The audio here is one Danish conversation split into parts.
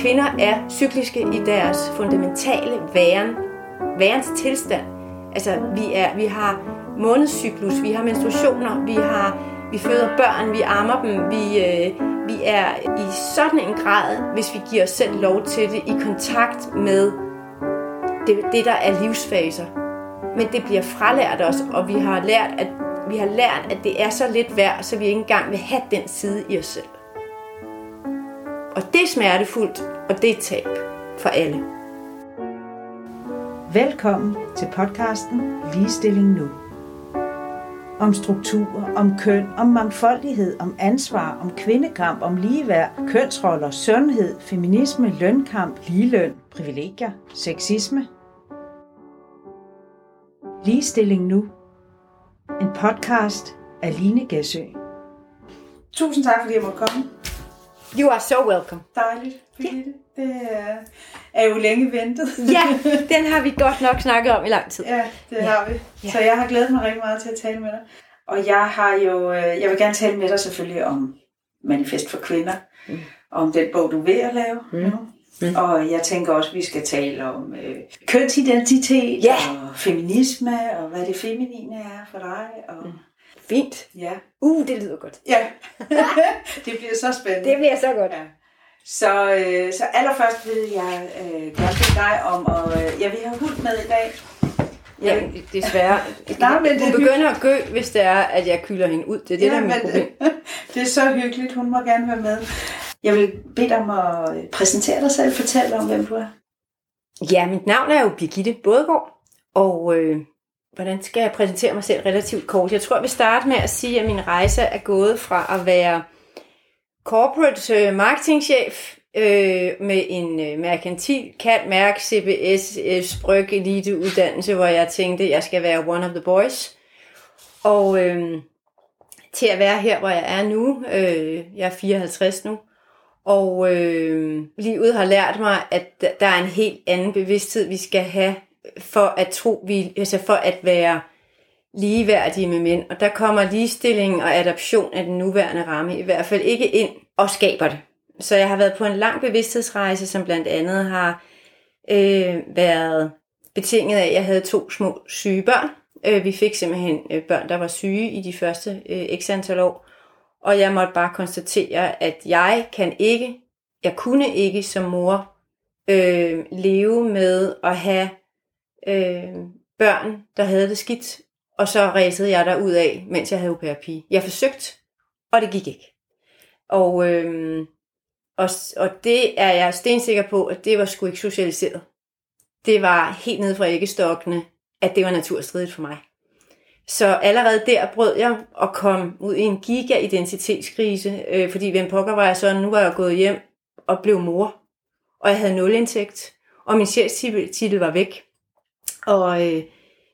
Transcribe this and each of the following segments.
kvinder er cykliske i deres fundamentale væren, værens tilstand. Altså, vi, er, vi har månedscyklus, vi har menstruationer, vi har vi føder børn, vi ammer dem, vi, øh, vi er i sådan en grad, hvis vi giver os selv lov til det, i kontakt med det, det der er livsfaser. Men det bliver fralært os, og vi har lært, at vi har lært, at det er så lidt værd, så vi ikke engang vil have den side i os selv. Og det er smertefuldt, og det er tab for alle. Velkommen til podcasten Ligestilling Nu. Om strukturer, om køn, om mangfoldighed, om ansvar, om kvindekamp, om ligeværd, kønsroller, sundhed, feminisme, lønkamp, ligeløn, privilegier, sexisme. Ligestilling Nu. En podcast af Line Gæsø. Tusind tak, fordi jeg måtte komme. You are so welcome. Dejligt, Birgitte. Det er, er jo længe ventet. Ja, den har vi godt nok snakket om i lang tid. Ja, det ja. har vi. Ja. Så jeg har glædet mig rigtig meget til at tale med dig. Og jeg har jo, øh, jeg vil gerne tale med dig selvfølgelig om Manifest for Kvinder, mm. om den bog, du er ved at lave mm. nu. Mm. Og jeg tænker også, at vi skal tale om øh, kønsidentitet ja. og feminisme, og hvad det feminine er for dig. Og, mm. Fint. Ja. Uh, det lyder godt. Ja, det bliver så spændende. Det bliver så godt. Ja. Så, øh, så allerførst vil jeg øh, gerne bede dig om, og øh, jeg vil have hund med i dag. Ja, desværre. Nej, men Hun begynder at gø, hvis det er, at jeg kylder hende ud. Det er det, ja, der er mit men, problem. det er så hyggeligt. Hun må gerne være med. Jeg vil bede dig om at præsentere dig selv. Fortæl om, hvem du er. Ja, mit navn er jo Birgitte Bådgaard, og øh, hvordan skal jeg præsentere mig selv relativt kort? Jeg tror, jeg vil starte med at sige, at min rejse er gået fra at være corporate øh, marketingchef øh, med en øh, merkantil, kan mærke CBS, øh, Spryg elite uddannelse, hvor jeg tænkte, at jeg skal være one of the boys. Og øh, til at være her, hvor jeg er nu. Øh, jeg er 54 nu. Og øh, livet har lært mig, at der er en helt anden bevidsthed, vi skal have for at tro, vi, altså for at være ligeværdige med mænd. Og der kommer ligestilling og adoption af den nuværende ramme i hvert fald ikke ind og skaber det. Så jeg har været på en lang bevidsthedsrejse, som blandt andet har øh, været betinget af, at jeg havde to små syge børn. Øh, vi fik simpelthen øh, børn, der var syge i de første øh, x antal år. Og jeg måtte bare konstatere, at jeg kan ikke, jeg kunne ikke som mor øh, leve med at have øh, børn, der havde det skidt. Og så ræsede jeg der ud af, mens jeg havde au pige. Jeg forsøgte, og det gik ikke. Og, øh, og, og det er jeg stensikker på, at det var sgu ikke socialiseret. Det var helt nede fra æggestokkene, at det var naturstridigt for mig. Så allerede der brød jeg og kom ud i en giga-identitetskrise, øh, fordi hvem pokker var jeg så? nu var jeg gået hjem og blev mor, og jeg havde nul indtægt, og min chefstitel var væk, og øh,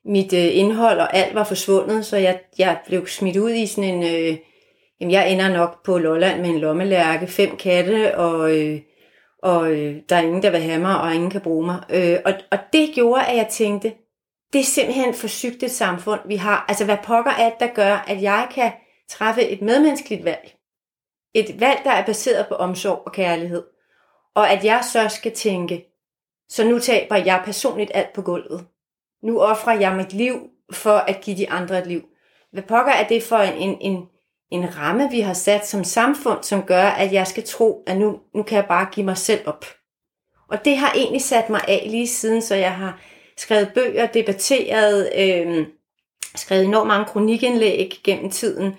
mit øh, indhold og alt var forsvundet, så jeg, jeg blev smidt ud i sådan en, øh, jamen jeg ender nok på Lolland med en lommelærke, fem katte, og, øh, og øh, der er ingen, der vil have mig, og ingen kan bruge mig. Øh, og, og det gjorde, at jeg tænkte, det er simpelthen for sygt et samfund, vi har. Altså, hvad pokker er det, der gør, at jeg kan træffe et medmenneskeligt valg? Et valg, der er baseret på omsorg og kærlighed. Og at jeg så skal tænke, så nu taber jeg personligt alt på gulvet. Nu offrer jeg mit liv for at give de andre et liv. Hvad pokker er det for en, en, en ramme, vi har sat som samfund, som gør, at jeg skal tro, at nu, nu kan jeg bare give mig selv op. Og det har egentlig sat mig af lige siden, så jeg har skrevet bøger, debatteret, øh, skrevet enormt mange kronikindlæg gennem tiden,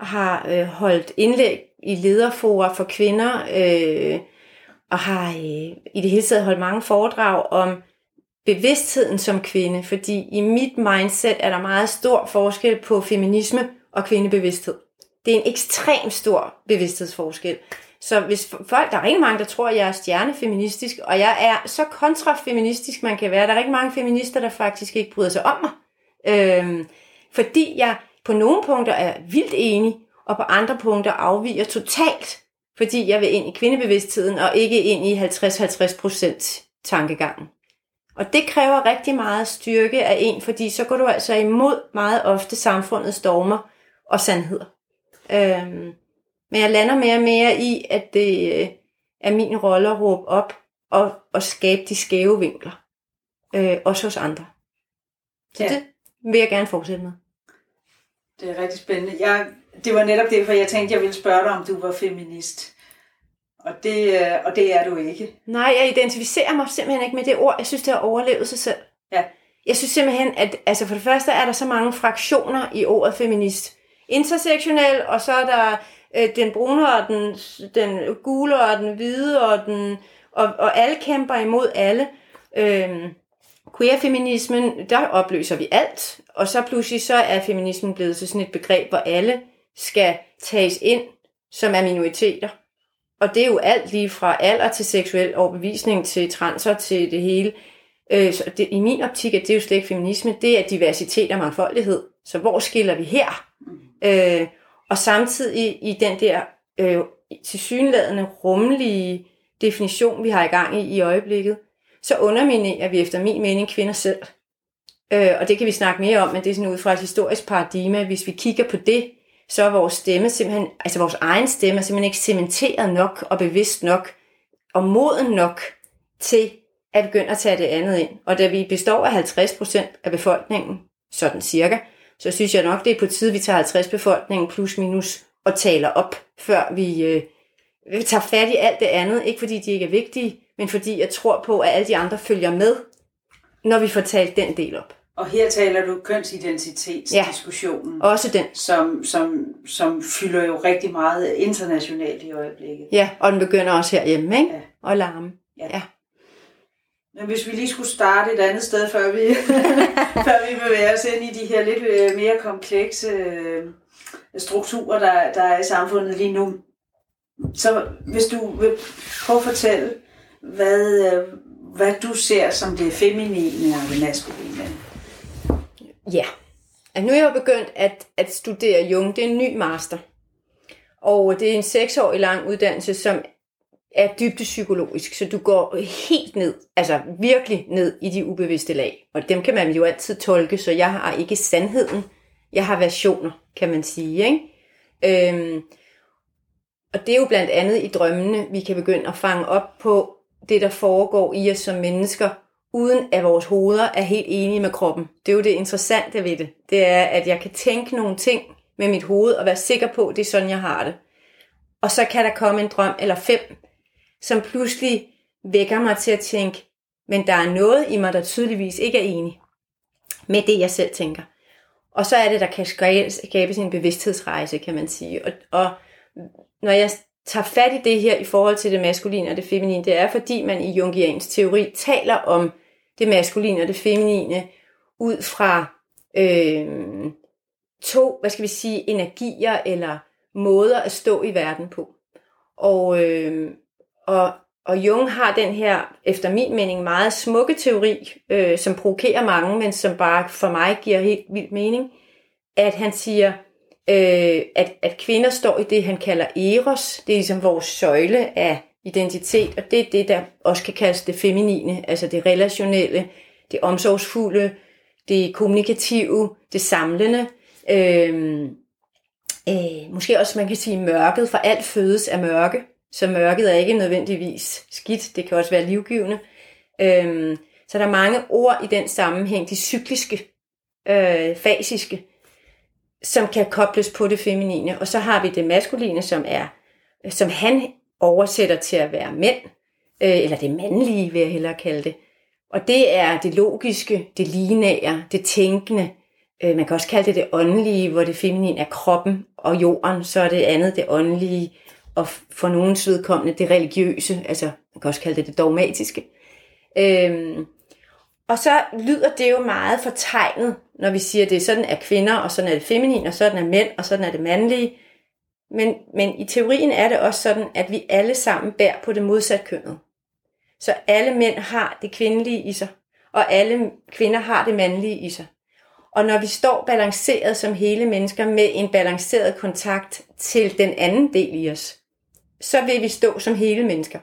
og har øh, holdt indlæg i lederforer for kvinder, øh, og har øh, i det hele taget holdt mange foredrag om bevidstheden som kvinde, fordi i mit mindset er der meget stor forskel på feminisme og kvindebevidsthed. Det er en ekstrem stor bevidsthedsforskel. Så hvis folk, der er rigtig mange, der tror, at jeg er stjernefeministisk, og jeg er så kontrafeministisk, man kan være. Der er rigtig mange feminister, der faktisk ikke bryder sig om mig. Øhm, fordi jeg på nogle punkter er vildt enig, og på andre punkter afviger totalt, fordi jeg vil ind i kvindebevidstheden, og ikke ind i 50-50% tankegangen. Og det kræver rigtig meget styrke af en, fordi så går du altså imod meget ofte samfundets dogmer og sandheder. Øhm, men jeg lander mere og mere i, at det, er min rolle at råbe op og, og skabe de skæve vinkler. Øh, også hos andre. Så Ja. ja. det vil jeg gerne fortsætte med. Det er rigtig spændende. Jeg, det var netop derfor, jeg tænkte, jeg ville spørge dig, om du var feminist. Og det, øh, og det er du ikke. Nej, jeg identificerer mig simpelthen ikke med det ord. Jeg synes, det har overlevet sig selv. Ja. Jeg synes simpelthen, at altså for det første er der så mange fraktioner i ordet feminist. Intersektionel, og så er der øh, den brune og den, den gule og den hvide, og, den, og, og alle kæmper imod alle. Øhm, queer-feminismen, der opløser vi alt, og så pludselig så er feminismen blevet til sådan et begreb, hvor alle skal tages ind, som er minoriteter. Og det er jo alt lige fra alder til seksuel overbevisning til transer til det hele. Øh, så det, I min optik er det jo slet ikke feminisme, det er diversitet og mangfoldighed. Så hvor skiller vi her? Øh, og samtidig i den der øh, tilsyneladende rummelige definition, vi har i gang i i øjeblikket, så underminerer vi efter min mening kvinder selv. Øh, og det kan vi snakke mere om, men det er sådan ud fra et historisk paradigme. Hvis vi kigger på det, så er vores stemme simpelthen, altså vores egen stemme er simpelthen ikke cementeret nok og bevidst nok og moden nok til at begynde at tage det andet ind. Og da vi består af 50% af befolkningen, sådan cirka, så synes jeg nok, det er på tide, vi tager 50 befolkningen plus minus og taler op, før vi, øh, vi tager fat i alt det andet. Ikke fordi de ikke er vigtige, men fordi jeg tror på, at alle de andre følger med, når vi får talt den del op. Og her taler du kønsidentitetsdiskussionen, ja. Også den. som, som, som fylder jo rigtig meget internationalt i øjeblikket. Ja, og den begynder også herhjemme, ikke? Ja. Og larme. Ja. Ja. Men hvis vi lige skulle starte et andet sted, før vi, før vi bevæger os ind i de her lidt øh, mere komplekse øh, strukturer, der, der er i samfundet lige nu. Så hvis du vil prøve at fortælle, hvad, øh, hvad du ser som det feminine og det maskuline. Ja. Altså, nu er jeg jo begyndt at, at studere Jung. Det er en ny master. Og det er en seksårig lang uddannelse, som er dybt psykologisk. Så du går helt ned, altså virkelig ned i de ubevidste lag. Og dem kan man jo altid tolke, så jeg har ikke sandheden. Jeg har versioner, kan man sige. Ikke? Øhm, og det er jo blandt andet i drømmene, vi kan begynde at fange op på det, der foregår i os som mennesker, uden at vores hoveder er helt enige med kroppen. Det er jo det interessante ved det. Det er, at jeg kan tænke nogle ting med mit hoved og være sikker på, at det er sådan, jeg har det. Og så kan der komme en drøm eller fem, som pludselig vækker mig til at tænke, men der er noget i mig, der tydeligvis ikke er enig med det, jeg selv tænker. Og så er det, der kan skabes en bevidsthedsrejse, kan man sige. Og, og når jeg tager fat i det her i forhold til det maskuline og det feminine, det er fordi man i Jungians teori taler om det maskuline og det feminine ud fra øh, to, hvad skal vi sige, energier eller måder at stå i verden på. Og, øh, og, og Jung har den her, efter min mening, meget smukke teori, øh, som provokerer mange, men som bare for mig giver helt vild mening, at han siger, øh, at, at kvinder står i det, han kalder eros. Det er ligesom vores søjle af identitet, og det er det, der også kan kaldes det feminine, altså det relationelle, det omsorgsfulde, det kommunikative, det samlende. Øh, øh, måske også, man kan sige mørket, for alt fødes af mørke, så mørket er ikke nødvendigvis skidt, det kan også være livgivende. Øh, så der er mange ord i den sammenhæng, de cykliske, øh, fasiske, som kan kobles på det feminine. Og så har vi det maskuline, som er, som han oversætter til at være mænd, øh, eller det mandlige, vil jeg hellere kalde det. Og det er det logiske, det lineære, det tænkende. Øh, man kan også kalde det det åndelige, hvor det feminine er kroppen og jorden, så er det andet det åndelige, og for nogens vedkommende det religiøse, altså man kan også kalde det det dogmatiske. Øh, og så lyder det jo meget fortegnet, når vi siger, at det er sådan er kvinder, og sådan er det feminine, og sådan er mænd, og sådan er det mandlige. Men, men i teorien er det også sådan, at vi alle sammen bærer på det modsat kønnet. Så alle mænd har det kvindelige i sig, og alle kvinder har det mandlige i sig. Og når vi står balanceret som hele mennesker med en balanceret kontakt til den anden del i os, så vil vi stå som hele mennesker.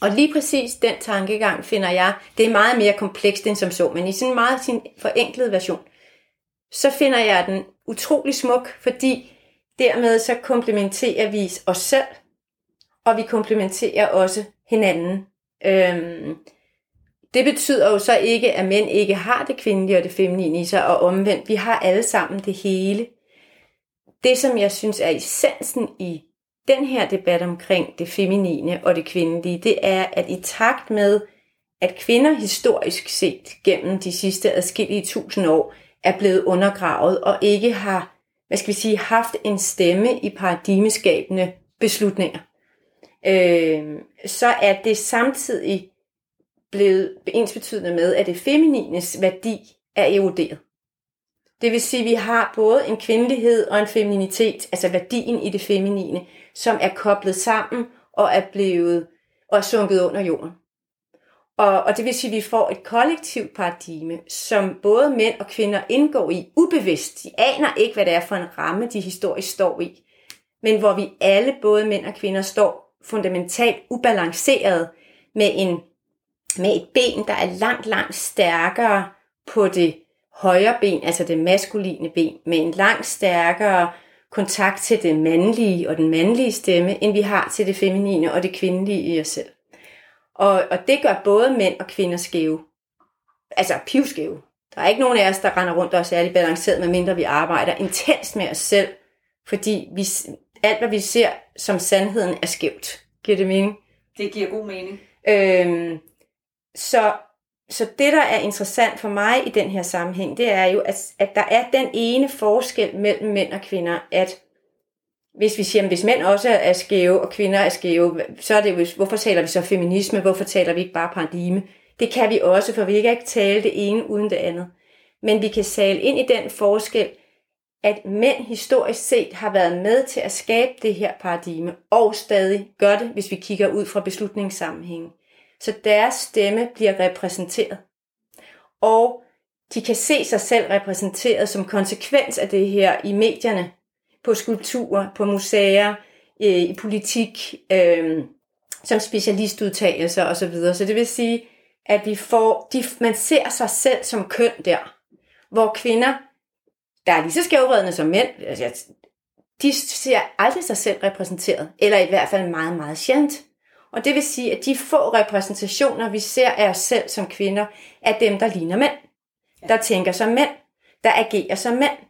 Og lige præcis den tankegang finder jeg, det er meget mere komplekst end som så, men i sådan meget sin forenklede version, så finder jeg den utrolig smuk, fordi dermed så komplementerer vi os selv, og vi komplementerer også hinanden. Øhm, det betyder jo så ikke, at mænd ikke har det kvindelige og det feminine i sig, og omvendt, vi har alle sammen det hele. Det, som jeg synes er essensen i den her debat omkring det feminine og det kvindelige, det er, at i takt med, at kvinder historisk set gennem de sidste adskillige tusind år er blevet undergravet og ikke har, hvad skal vi sige, haft en stemme i paradigmeskabende beslutninger, øh, så er det samtidig blevet ensbetydende med, at det feminines værdi er eroderet. Det vil sige, at vi har både en kvindelighed og en femininitet, altså værdien i det feminine, som er koblet sammen og er blevet og er sunket under jorden. Og, og det vil sige, at vi får et kollektivt paradigme, som både mænd og kvinder indgår i ubevidst. De aner ikke, hvad det er for en ramme, de historisk står i. Men hvor vi alle, både mænd og kvinder, står fundamentalt ubalanceret med, en, med et ben, der er langt, langt stærkere på det højre ben, altså det maskuline ben, med en langt stærkere kontakt til det mandlige og den mandlige stemme, end vi har til det feminine og det kvindelige i os selv. Og, og det gør både mænd og kvinder skæve. Altså pivskæve. Der er ikke nogen af os, der render rundt og er særlig balanceret, medmindre vi arbejder intenst med os selv, fordi vi, alt, hvad vi ser som sandheden, er skævt. Giver det mening? Det giver god mening. Øhm, så, så det, der er interessant for mig i den her sammenhæng, det er jo, at, at der er den ene forskel mellem mænd og kvinder, at hvis vi siger, at hvis mænd også er skæve, og kvinder er skæve, så er det jo, hvorfor taler vi så feminisme, hvorfor taler vi ikke bare paradigme? Det kan vi også, for vi kan ikke tale det ene uden det andet. Men vi kan sale ind i den forskel, at mænd historisk set har været med til at skabe det her paradigme, og stadig gør det, hvis vi kigger ud fra beslutningssammenhængen. Så deres stemme bliver repræsenteret. Og de kan se sig selv repræsenteret som konsekvens af det her i medierne, på skulpturer, på museer, øh, i politik, øh, som specialistudtalelser osv. Så det vil sige, at vi får, de, man ser sig selv som køn der, hvor kvinder, der er lige så skævredende som mænd, altså, de ser aldrig sig selv repræsenteret, eller i hvert fald meget, meget sjældent. Og det vil sige, at de få repræsentationer, vi ser af os selv som kvinder, er dem, der ligner mænd. Der tænker som mænd. Der agerer som mænd.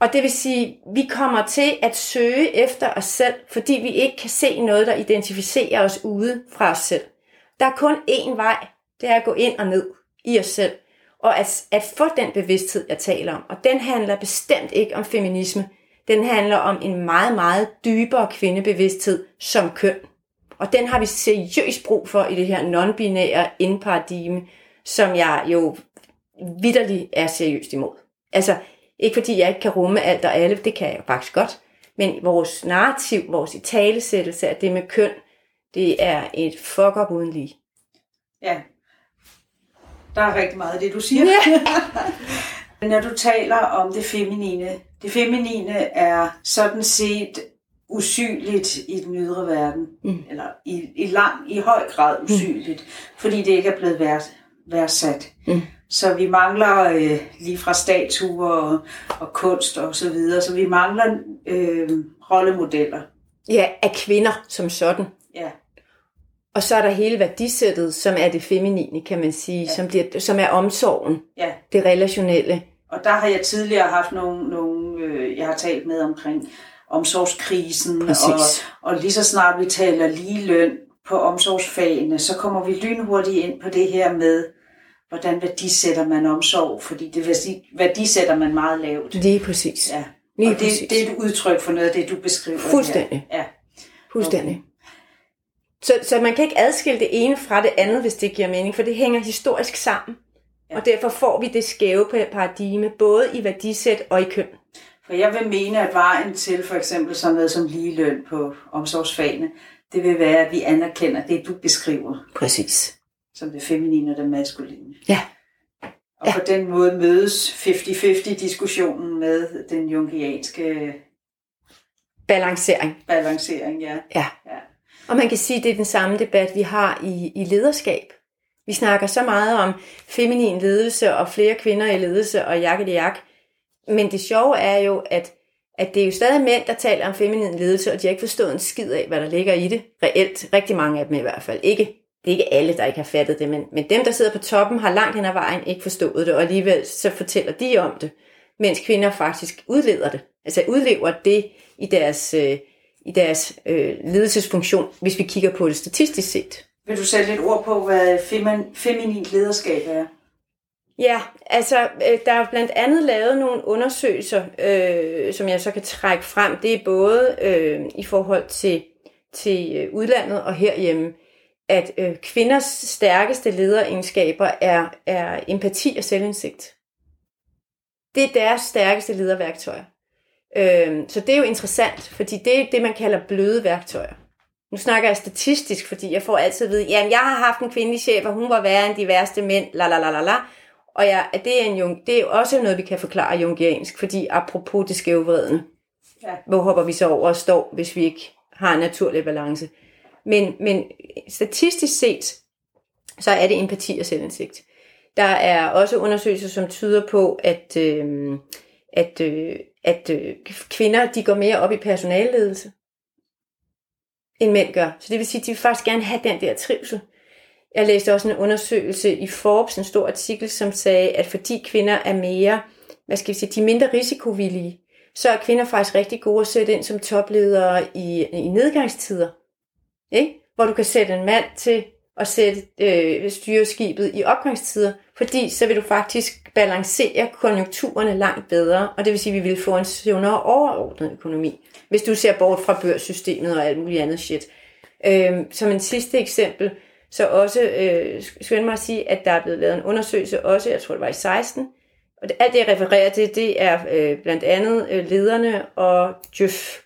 Og det vil sige, at vi kommer til at søge efter os selv, fordi vi ikke kan se noget, der identificerer os ude fra os selv. Der er kun én vej, det er at gå ind og ned i os selv. Og at, at få den bevidsthed, jeg taler om. Og den handler bestemt ikke om feminisme. Den handler om en meget, meget dybere kvindebevidsthed som køn. Og den har vi seriøst brug for i det her non-binære indparadigme, som jeg jo vidderligt er seriøst imod. Altså, ikke fordi jeg ikke kan rumme alt og alle, det kan jeg faktisk godt. Men vores narrativ, vores italesættelse af det med køn, det er et fuck up uden lige. Ja, der er rigtig meget af det, du siger. Ja. Når du taler om det feminine, det feminine er sådan set usynligt i den ydre verden, mm. eller i, i lang, i høj grad usynligt, mm. fordi det ikke er blevet værd, værdsat. Mm. Så vi mangler øh, lige fra statuer og, og kunst og så videre, så vi mangler øh, rollemodeller. Ja, af kvinder som sådan. Ja. Og så er der hele værdisættet, som er det feminine, kan man sige, ja. som, bliver, som er omsorgen, ja. det relationelle. Og der har jeg tidligere haft nogle, nogle øh, jeg har talt med omkring omsorgskrisen, og, og lige så snart vi taler lige løn på omsorgsfagene, så kommer vi lynhurtigt ind på det her med, hvordan værdisætter man omsorg, fordi det værdisætter man meget lavt. Lige præcis. Ja. Lige og det, præcis. det er et udtryk for noget af det, du beskriver Fuldstændig. Her. Ja. Fuldstændig. Okay. Så, så man kan ikke adskille det ene fra det andet, hvis det giver mening, for det hænger historisk sammen. Ja. Og derfor får vi det skæve paradigme, både i værdisæt og i køn. For jeg vil mene, at vejen til for eksempel sådan noget som ligeløn på omsorgsfagene, det vil være, at vi anerkender det, du beskriver. Præcis som det feminine og det maskuline. Ja. Og ja. på den måde mødes 50-50 diskussionen med den jungianske balancering. Balancering, ja. ja. ja. Og man kan sige, at det er den samme debat, vi har i, i lederskab. Vi snakker så meget om feminin ledelse og flere kvinder i ledelse og jak i jak. Men det sjove er jo, at at det er jo stadig mænd, der taler om feminin ledelse, og de har ikke forstået en skid af, hvad der ligger i det. Reelt, rigtig mange af dem i hvert fald. Ikke, det er ikke alle, der ikke har fattet det, men, men dem, der sidder på toppen, har langt hen ad vejen ikke forstået det, og alligevel så fortæller de om det, mens kvinder faktisk udleder det. Altså udlever det i deres, øh, i deres øh, ledelsesfunktion, hvis vi kigger på det statistisk set. Vil du sætte lidt ord på, hvad femin, feminin lederskab er? Ja, altså øh, der er blandt andet lavet nogle undersøgelser, øh, som jeg så kan trække frem. Det er både øh, i forhold til, til øh, udlandet og herhjemme, at øh, kvinders stærkeste lederegenskaber er, er empati og selvindsigt. Det er deres stærkeste lederværktøjer. Øh, så det er jo interessant, fordi det er det, man kalder bløde værktøjer. Nu snakker jeg statistisk, fordi jeg får altid at vide, jamen jeg har haft en kvindelig chef, og hun var værre end de værste mænd, la la la la la. Og ja, det, er en, det er også noget, vi kan forklare jungiansk, fordi apropos det skævvredende, ja. hvor hopper vi så over og står, hvis vi ikke har en naturlig balance. Men, men statistisk set, så er det empati og selvindsigt. Der er også undersøgelser, som tyder på, at, øh, at, øh, at øh, kvinder de går mere op i personalledelse, end mænd gør. Så det vil sige, at de vil faktisk gerne have den der trivsel. Jeg læste også en undersøgelse i Forbes, en stor artikel, som sagde, at fordi kvinder er mere, hvad skal vi sige, de er mindre risikovillige, så er kvinder faktisk rigtig gode at sætte ind som topledere i, i nedgangstider. Ikke? Hvor du kan sætte en mand til at sætte øh, styreskibet i opgangstider, fordi så vil du faktisk balancere konjunkturerne langt bedre, og det vil sige, at vi vil få en sundere overordnet økonomi, hvis du ser bort fra børssystemet og alt muligt andet shit. Øh, som en sidste eksempel, så også øh, skynd mig at sige, at der er blevet lavet en undersøgelse også, jeg tror det var i 16, og det, alt det jeg refererer til, det er øh, blandt andet øh, lederne og Djøf,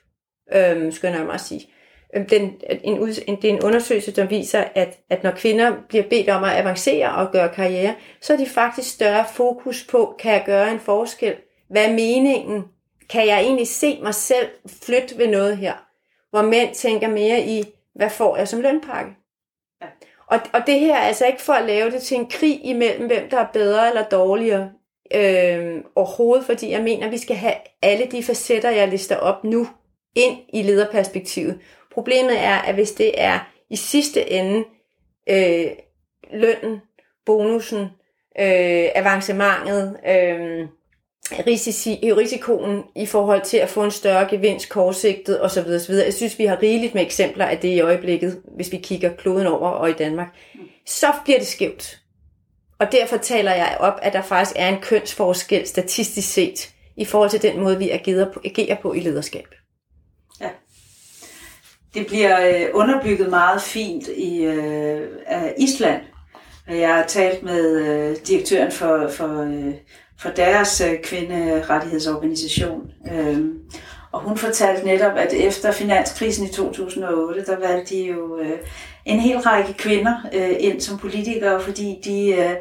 øh, skynder jeg mig at sige. Øh, den, en, en, det er en undersøgelse, der viser, at, at når kvinder bliver bedt om at avancere og gøre karriere, så er de faktisk større fokus på, kan jeg gøre en forskel? Hvad er meningen? Kan jeg egentlig se mig selv flytte ved noget her? Hvor mænd tænker mere i, hvad får jeg som lønpakke? Ja. Og, og det her er altså ikke for at lave det til en krig imellem, hvem der er bedre eller dårligere øh, overhovedet, fordi jeg mener, at vi skal have alle de facetter, jeg lister op nu, ind i lederperspektivet. Problemet er, at hvis det er i sidste ende øh, lønnen, bonusen, øh, avancementet, øh, risici, øh, risikoen i forhold til at få en større gevinst kortsigtet osv. osv. Jeg synes, vi har rigeligt med eksempler af det i øjeblikket, hvis vi kigger kloden over og i Danmark. Så bliver det skævt. Og derfor taler jeg op, at der faktisk er en kønsforskel statistisk set i forhold til den måde, vi agerer på, agerer på i lederskab. Det bliver øh, underbygget meget fint i øh, Island. Jeg har talt med øh, direktøren for, for, øh, for deres øh, kvinderettighedsorganisation. Øh, og hun fortalte netop, at efter finanskrisen i 2008, der valgte de jo øh, en hel række kvinder øh, ind som politikere, fordi de, øh,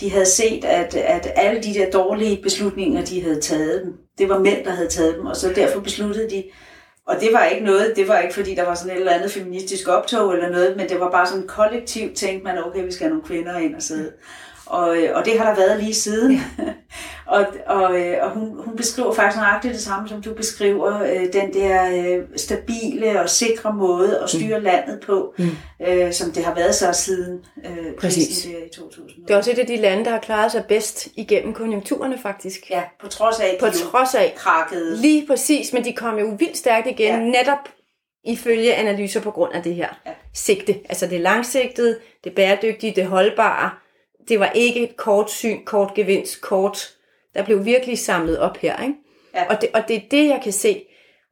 de havde set, at, at alle de der dårlige beslutninger, de havde taget dem, det var mænd, der havde taget dem, og så derfor besluttede de, og det var ikke noget, det var ikke fordi, der var sådan et eller andet feministisk optog eller noget, men det var bare sådan kollektivt, tænkte man, okay, vi skal have nogle kvinder ind og sidde. Og, øh, og det har der været lige siden. Og og, øh, og hun, hun beskriver faktisk nøjagtigt det samme, som du beskriver, øh, den der øh, stabile og sikre måde at styre mm. landet på, mm. øh, som det har været så siden øh, Præcis. der i 2000. Det er også et af de lande, der har klaret sig bedst igennem konjunkturerne faktisk. Ja, på trods af, på trods af krakkede. Lige præcis, men de kom jo vildt stærkt igen, ja. netop ifølge analyser på grund af det her ja. sigte. Altså det langsigtede, det bæredygtige, det holdbare, det var ikke et kort syn, kort gevinst, kort. Der blev virkelig samlet op her. Ikke? Ja. Og, det, og det er det, jeg kan se.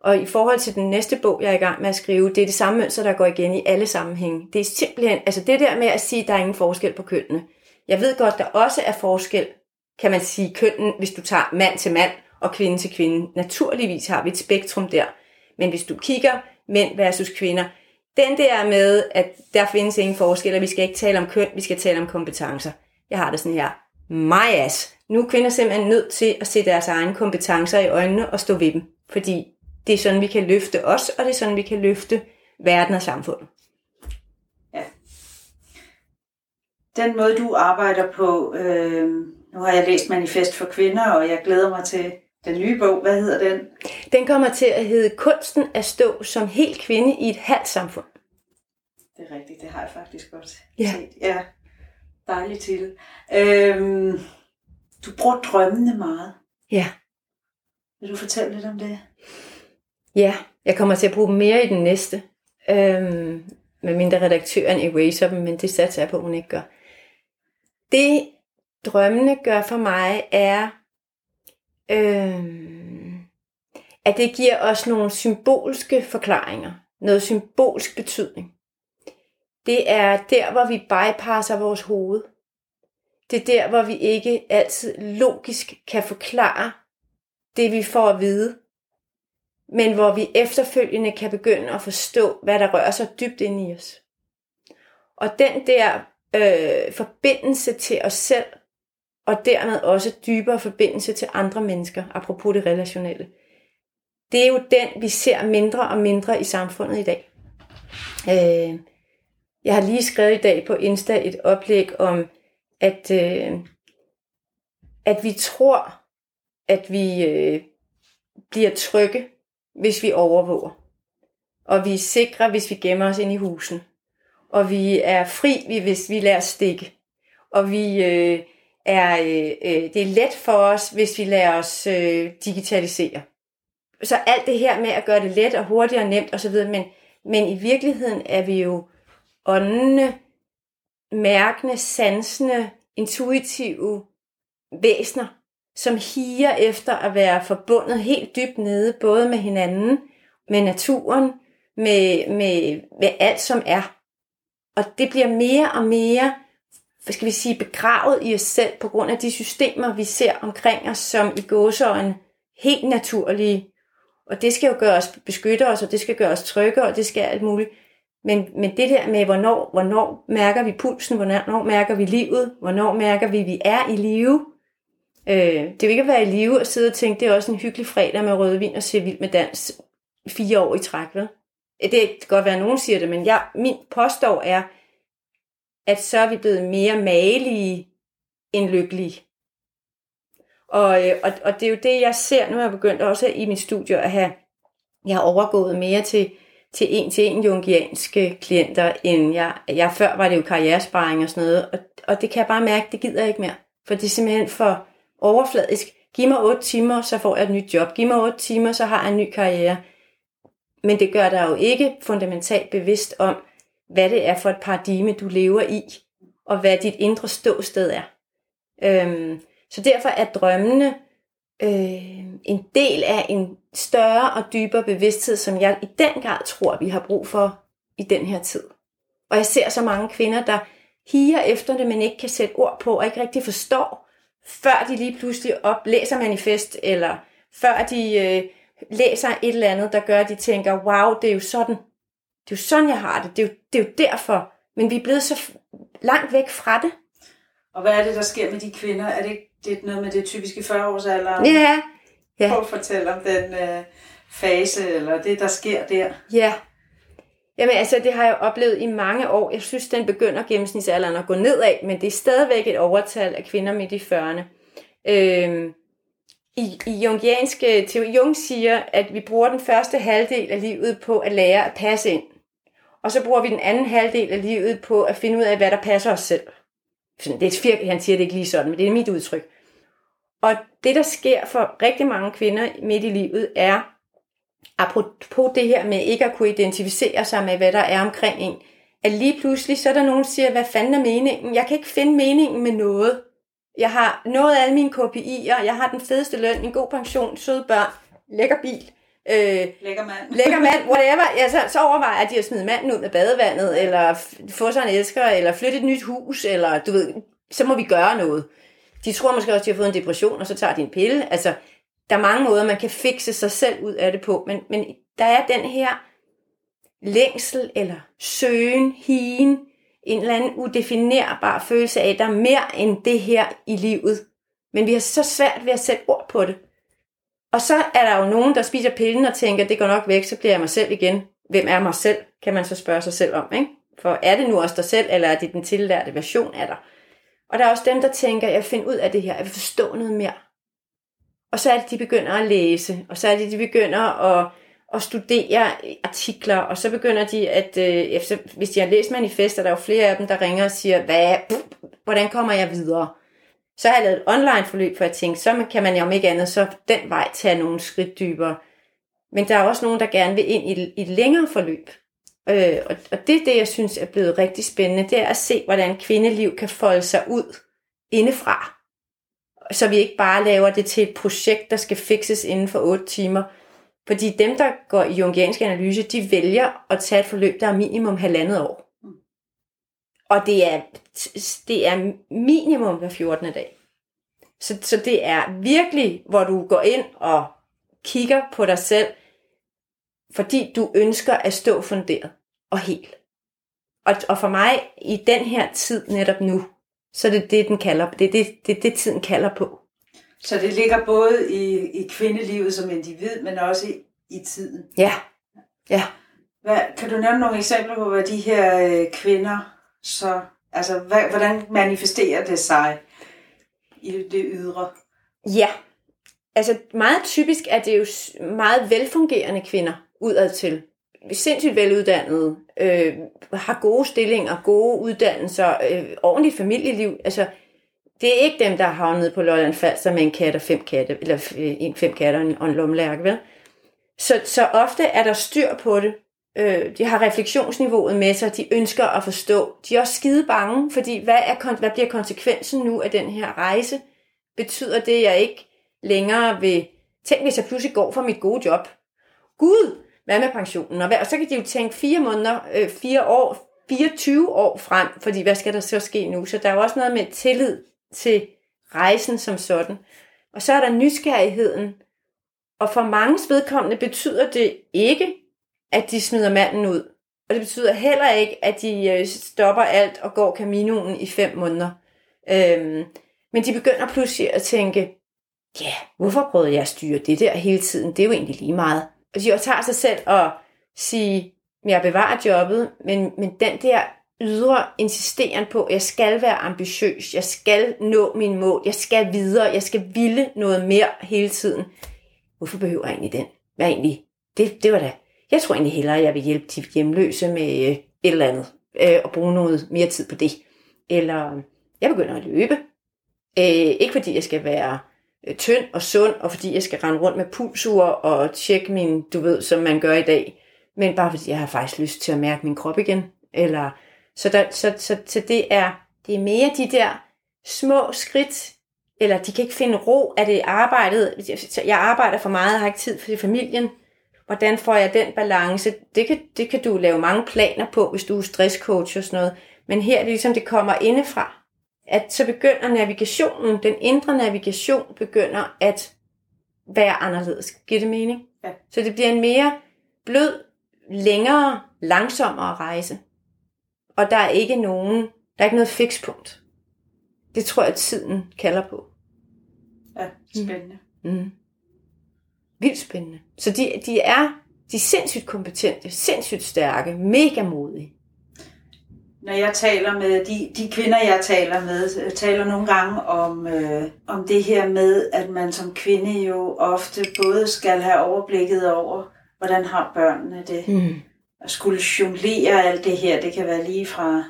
Og i forhold til den næste bog, jeg er i gang med at skrive, det er det samme mønster, der går igen i alle sammenhænge. Det er simpelthen, altså det der med at sige, at der er ingen forskel på kønnene. Jeg ved godt, der også er forskel, kan man sige, kønnen, hvis du tager mand til mand og kvinde til kvinde. Naturligvis har vi et spektrum der. Men hvis du kigger mænd versus kvinder, den der med, at der findes ingen forskel, og vi skal ikke tale om køn, vi skal tale om kompetencer. Jeg har det sådan her. My ass. Nu er kvinder simpelthen nødt til at se deres egne kompetencer i øjnene og stå ved dem. Fordi det er sådan, vi kan løfte os, og det er sådan, vi kan løfte verden og samfundet. Ja. Den måde, du arbejder på, øh, nu har jeg læst Manifest for Kvinder, og jeg glæder mig til Den nye bog, hvad hedder den? Den kommer til at hedde Kunsten at stå som helt kvinde i et halvt samfund. Det er rigtigt, det har jeg faktisk godt Ja. set. Ja, dejlig titel. Øhm, du bruger drømmene meget. Ja. Vil du fortælle lidt om det? Ja, jeg kommer til at bruge dem mere i den næste. Øhm, med mindre redaktøren eraser dem, men det satser jeg på, at hun ikke gør. Det drømmene gør for mig er, øhm, at det giver os nogle symbolske forklaringer. Noget symbolsk betydning. Det er der, hvor vi bypasser vores hoved. Det er der, hvor vi ikke altid logisk kan forklare det, vi får at vide men hvor vi efterfølgende kan begynde at forstå, hvad der rører sig dybt ind i os. Og den der øh, forbindelse til os selv, og dermed også dybere forbindelse til andre mennesker, apropos det relationelle, det er jo den, vi ser mindre og mindre i samfundet i dag. Øh, jeg har lige skrevet i dag på Insta et oplæg om, at, øh, at vi tror, at vi øh, bliver trygge, hvis vi overvåger. Og vi er sikre, hvis vi gemmer os ind i husen. Og vi er fri, hvis vi lader stikke. Og vi øh, er, øh, øh, det er let for os, hvis vi lader os øh, digitalisere. Så alt det her med at gøre det let og hurtigt og nemt osv., men, men i virkeligheden er vi jo åndende, mærkende, sansende, intuitive væsner, som higer efter at være forbundet helt dybt nede, både med hinanden, med naturen, med, med, med alt som er. Og det bliver mere og mere, hvad skal vi sige, begravet i os selv, på grund af de systemer, vi ser omkring os, som i gåseøjne helt naturlige. Og det skal jo gøre os, beskytte os, og det skal gøre os trygge, og det skal alt muligt. Men, men det der med, hvornår, hvornår mærker vi pulsen, hvornår mærker vi livet, hvornår mærker vi, at vi er i live, Øh, det vil ikke at være i live og sidde og tænke, det er også en hyggelig fredag med rødvin og se vild med dans fire år i træk, vel? Det kan godt være, at nogen siger det, men jeg, min påstår er, at så er vi blevet mere malige end lykkelige. Og, øh, og, og det er jo det, jeg ser, nu har jeg begyndt også i mit studie at have, jeg har overgået mere til, til en til en jungianske klienter, end jeg, jeg før var det jo karrieresparing og sådan noget, og, og det kan jeg bare mærke, det gider jeg ikke mere. For det er simpelthen for overfladisk. Giv mig 8 timer, så får jeg et nyt job. Giv mig 8 timer, så har jeg en ny karriere. Men det gør dig jo ikke fundamentalt bevidst om, hvad det er for et paradigme, du lever i, og hvad dit indre ståsted er. Øhm, så derfor er drømmene øh, en del af en større og dybere bevidsthed, som jeg i den grad tror, vi har brug for i den her tid. Og jeg ser så mange kvinder, der higer efter det, men ikke kan sætte ord på, og ikke rigtig forstår, før de lige pludselig op, læser manifest, eller før de øh, læser et eller andet, der gør, at de tænker, wow, det er jo sådan, det er jo sådan, jeg har det, det er jo, det er jo derfor. Men vi er blevet så langt væk fra det. Og hvad er det, der sker med de kvinder? Er det ikke det er noget med det typiske 40-årsalder? Ja, ja. Prøv at fortælle om den øh, fase, eller det, der sker der. Ja. Jamen altså, det har jeg oplevet i mange år. Jeg synes, den begynder gennemsnitsalderen at gå nedad, men det er stadigvæk et overtal af kvinder midt i 40'erne. Øhm, i, I jungianske teori, Jung siger, at vi bruger den første halvdel af livet på at lære at passe ind. Og så bruger vi den anden halvdel af livet på at finde ud af, hvad der passer os selv. Det er han siger det ikke lige sådan, men det er mit udtryk. Og det, der sker for rigtig mange kvinder midt i livet, er, apropos det her med ikke at kunne identificere sig med, hvad der er omkring en, at lige pludselig, så er der nogen, der siger, hvad fanden er meningen? Jeg kan ikke finde meningen med noget. Jeg har nået alle mine KPI'er, jeg har den fedeste løn, en god pension, søde børn, lækker bil, øh, Lækker mand. lækker mand, whatever. Ja, så, så overvejer at de har smidt manden ud med badevandet, eller få sig en elsker, eller flytte et nyt hus, eller du ved, så må vi gøre noget. De tror måske også, at de har fået en depression, og så tager de en pille. Altså, der er mange måder, man kan fikse sig selv ud af det på, men, men der er den her længsel, eller søgen, higen, en eller anden udefinerbar følelse af, at der er mere end det her i livet. Men vi har så svært ved at sætte ord på det. Og så er der jo nogen, der spiser pillen og tænker, det går nok væk, så bliver jeg mig selv igen. Hvem er mig selv, kan man så spørge sig selv om. Ikke? For er det nu også dig selv, eller er det den tillærte version af dig? Og der er også dem, der tænker, jeg finder ud af det her, jeg vil forstå noget mere. Og så er det, de begynder at læse, og så er det, de begynder at, at studere artikler, og så begynder de at, øh, efter, hvis de har læst manifester, der er jo flere af dem, der ringer og siger, Hvad, hvordan kommer jeg videre? Så har jeg lavet et online forløb, for jeg tænkte, så kan man jo om ikke andet, så den vej tage nogle skridt dybere. Men der er også nogen, der gerne vil ind i et længere forløb. Øh, og, og det er det, jeg synes er blevet rigtig spændende, det er at se, hvordan kvindeliv kan folde sig ud indefra. Så vi ikke bare laver det til et projekt, der skal fikses inden for 8 timer. Fordi dem, der går i jungiansk analyse, de vælger at tage et forløb, der er minimum halvandet år. Og det er, det er minimum hver 14. dag. Så, så det er virkelig, hvor du går ind og kigger på dig selv, fordi du ønsker at stå funderet og helt. Og, og for mig i den her tid netop nu, så det er det, den kalder, det er det, det, det, tiden kalder på. Så det ligger både i, i kvindelivet som individ, men også i, i tiden? Ja. ja. Hvad, kan du nævne nogle eksempler på, hvad de her øh, kvinder så, altså hvad, hvordan manifesterer det sig i det ydre? Ja, altså meget typisk er det jo meget velfungerende kvinder udad til. Sindssygt veluddannede, øh, har gode stillinger, gode uddannelser, øh, ordentligt familieliv. Altså, det er ikke dem, der har havnet på Lolland Falster med en kat og fem katte, eller øh, en fem katte og en, og en vel? Så, så ofte er der styr på det. Øh, de har refleksionsniveauet med sig, de ønsker at forstå. De er også skide bange, fordi hvad, er, hvad bliver konsekvensen nu af den her rejse? Betyder det, at jeg ikke længere vil... Tænk, hvis jeg pludselig går fra mit gode job. Gud, hvad med pensionen? Og, hvad, og så kan de jo tænke fire måneder, øh, fire år, 24 år frem, fordi hvad skal der så ske nu? Så der er jo også noget med tillid til rejsen som sådan. Og så er der nysgerrigheden. Og for mange vedkommende betyder det ikke, at de smider manden ud. Og det betyder heller ikke, at de øh, stopper alt og går kaminoen i fem måneder. Øhm, men de begynder pludselig at tænke, ja, yeah, hvorfor prøvede jeg at styre det der hele tiden? Det er jo egentlig lige meget. Altså, og de tager sig selv og sige, jeg bevarer jobbet, men, men den der ydre insisteren på, at jeg skal være ambitiøs, jeg skal nå min mål, jeg skal videre, jeg skal ville noget mere hele tiden. Hvorfor behøver jeg egentlig den? Hvad egentlig? Det, det var da. Jeg tror egentlig hellere, at jeg vil hjælpe de hjemløse med øh, et eller andet, øh, og bruge noget mere tid på det. Eller øh, jeg begynder at løbe. Øh, ikke fordi jeg skal være Øh, tynd og sund, og fordi jeg skal rende rundt med pulsur og tjekke min, du ved, som man gør i dag, men bare fordi jeg har faktisk lyst til at mærke min krop igen. Eller, så, der, så, så, så det, er, det er mere de der små skridt, eller de kan ikke finde ro af det arbejdet. Jeg arbejder for meget, jeg har ikke tid for familien. Hvordan får jeg den balance? Det kan, det kan du lave mange planer på, hvis du er stresscoach og sådan noget. Men her er det ligesom, det kommer indefra at så begynder navigationen, den indre navigation, begynder at være anderledes. Giver det mening? Ja. Så det bliver en mere blød, længere, langsommere rejse. Og der er ikke nogen, der er ikke noget fikspunkt. Det tror jeg, tiden kalder på. Ja, spændende. Mm. Mm. Vildt spændende. Så de, de er de er sindssygt kompetente, sindssygt stærke, mega modige når jeg taler med de, de kvinder, jeg taler med, jeg taler nogle gange om, øh, om det her med, at man som kvinde jo ofte både skal have overblikket over, hvordan har børnene det, mm. at skulle jonglere alt det her, det kan være lige fra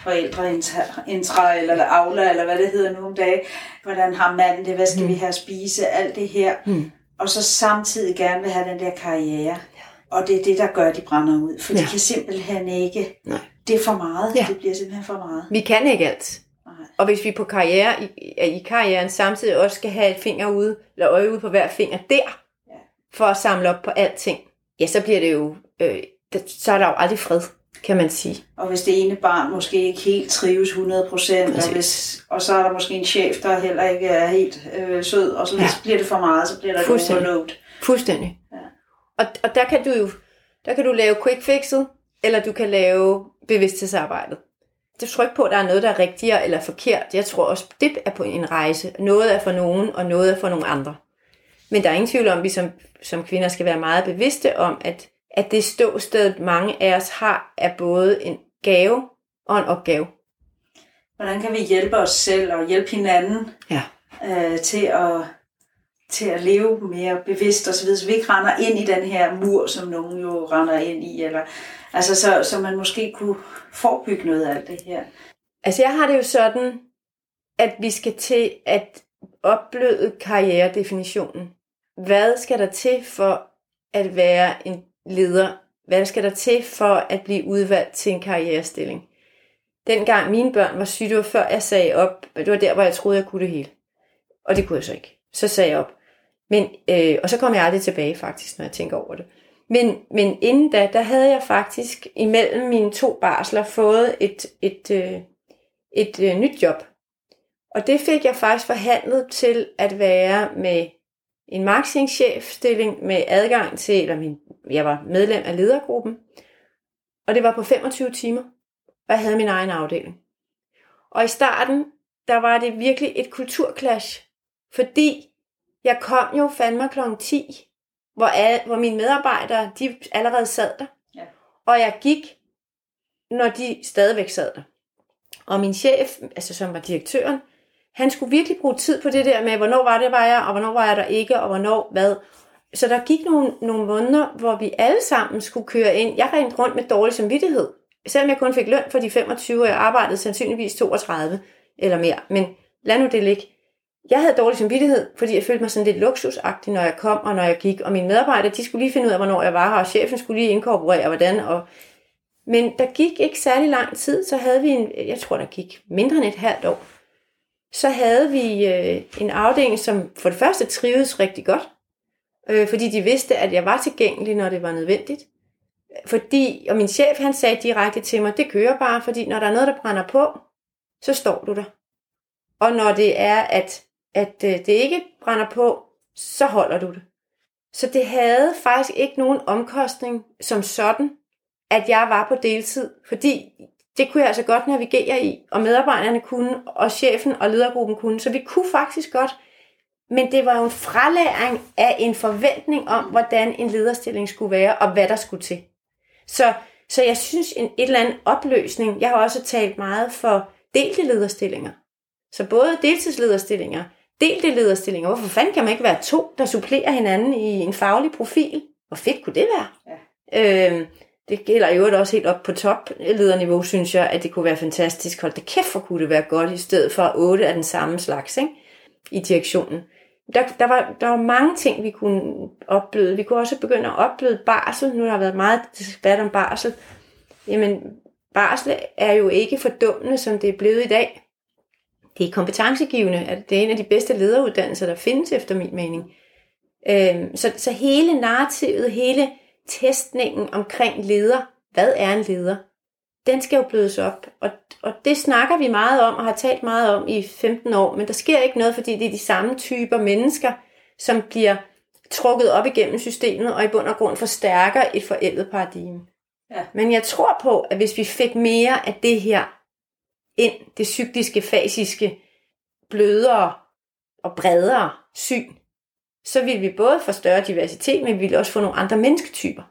forældreintra eller Aula, eller hvad det hedder nu om dagen. Hvordan har manden det? Hvad skal mm. vi have at spise? Alt det her. Mm. Og så samtidig gerne vil have den der karriere. Og det er det, der gør, at de brænder ud. For ja. de kan simpelthen ikke Nej det er for meget. Ja. Det bliver simpelthen for meget. Vi kan ikke alt. Nej. Og hvis vi på karriere, i, i karrieren samtidig også skal have et finger ude, eller øje ude på hver finger der, ja. for at samle op på alting, ja, så bliver det jo, øh, så er der jo aldrig fred, kan man sige. Og hvis det ene barn måske ikke helt trives 100%, og, hvis, og så er der måske en chef, der heller ikke er helt øh, sød, og så ja. bliver det for meget, så bliver der et overload. Fuldstændig. Ja. Og, og der kan du jo der kan du lave quick fixet, eller du kan lave bevidsthedsarbejdet. Det tror ikke på, at der er noget, der er rigtigere eller forkert. Jeg tror også, det er på en rejse. Noget er for nogen, og noget er for nogle andre. Men der er ingen tvivl om, at vi som, som kvinder skal være meget bevidste om, at, at det ståsted, mange af os har, er både en gave og en opgave. Hvordan kan vi hjælpe os selv og hjælpe hinanden ja. øh, til at til at leve mere bevidst videre, så vi ikke render ind i den her mur, som nogen jo render ind i, eller, altså så, så man måske kunne forebygge noget af alt det her. Altså jeg har det jo sådan, at vi skal til at opbløde karrieredefinitionen. Hvad skal der til for at være en leder? Hvad skal der til for at blive udvalgt til en karrierestilling? Dengang mine børn var syge, det var før jeg sagde op. Det var der, hvor jeg troede, jeg kunne det hele. Og det kunne jeg så ikke. Så sagde jeg op. Men, øh, og så kom jeg aldrig tilbage faktisk, når jeg tænker over det. Men, men inden da, der havde jeg faktisk imellem mine to barsler fået et, et, øh, et øh, nyt job. Og det fik jeg faktisk forhandlet til at være med en marketingchefstilling med adgang til, eller min, jeg var medlem af ledergruppen, og det var på 25 timer, og jeg havde min egen afdeling. Og i starten, der var det virkelig et kulturklash, fordi jeg kom jo fandme kl. 10, hvor, alle, hvor mine medarbejdere, de allerede sad der. Ja. Og jeg gik, når de stadigvæk sad der. Og min chef, altså som var direktøren, han skulle virkelig bruge tid på det der med, hvornår var det, var jeg, og hvornår var jeg der ikke, og hvornår hvad. Så der gik nogle, nogle måneder, hvor vi alle sammen skulle køre ind. Jeg rendte rundt med dårlig samvittighed. Selvom jeg kun fik løn for de 25, og jeg arbejdede sandsynligvis 32 eller mere. Men lad nu det ligge. Jeg havde dårlig samvittighed, fordi jeg følte mig sådan lidt luksusagtig, når jeg kom og når jeg gik. Og mine medarbejdere, de skulle lige finde ud af, hvornår jeg var her, og chefen skulle lige inkorporere, hvordan. Og... Men der gik ikke særlig lang tid, så havde vi en, jeg tror, der gik mindre end et halvt år. Så havde vi øh, en afdeling, som for det første trivedes rigtig godt, øh, fordi de vidste, at jeg var tilgængelig, når det var nødvendigt. Fordi, og min chef, han sagde direkte til mig, det kører bare, fordi når der er noget, der brænder på, så står du der. Og når det er, at at øh, det ikke brænder på, så holder du det. Så det havde faktisk ikke nogen omkostning som sådan, at jeg var på deltid, fordi det kunne jeg altså godt navigere i, og medarbejderne kunne, og chefen og ledergruppen kunne, så vi kunne faktisk godt, men det var jo en fralæring af en forventning om, hvordan en lederstilling skulle være, og hvad der skulle til. Så, så jeg synes, en et eller andet opløsning, jeg har også talt meget for delte lederstillinger. Så både deltidslederstillinger, delte lederstillinger. Hvorfor fanden kan man ikke være to, der supplerer hinanden i en faglig profil? Hvor fedt kunne det være? Ja. Øhm, det gælder jo også helt op på toplederniveau, synes jeg, at det kunne være fantastisk. Hold det kæft, hvor kunne det være godt, i stedet for otte af den samme slags ikke? i direktionen. Der, der, var, der var mange ting, vi kunne opbløde. Vi kunne også begynde at opbløde barsel. Nu har der været meget debat om barsel. Jamen, barsel er jo ikke fordummende, som det er blevet i dag det er kompetencegivende. Det er en af de bedste lederuddannelser, der findes efter min mening. Øhm, så, så hele narrativet, hele testningen omkring leder, hvad er en leder, den skal jo blødes op. Og, og det snakker vi meget om og har talt meget om i 15 år, men der sker ikke noget, fordi det er de samme typer mennesker, som bliver trukket op igennem systemet og i bund og grund forstærker et forældet paradigme. Ja. Men jeg tror på, at hvis vi fik mere af det her ind det cykliske, fasiske, blødere og bredere syn, så vil vi både få større diversitet, men vi vil også få nogle andre mennesketyper.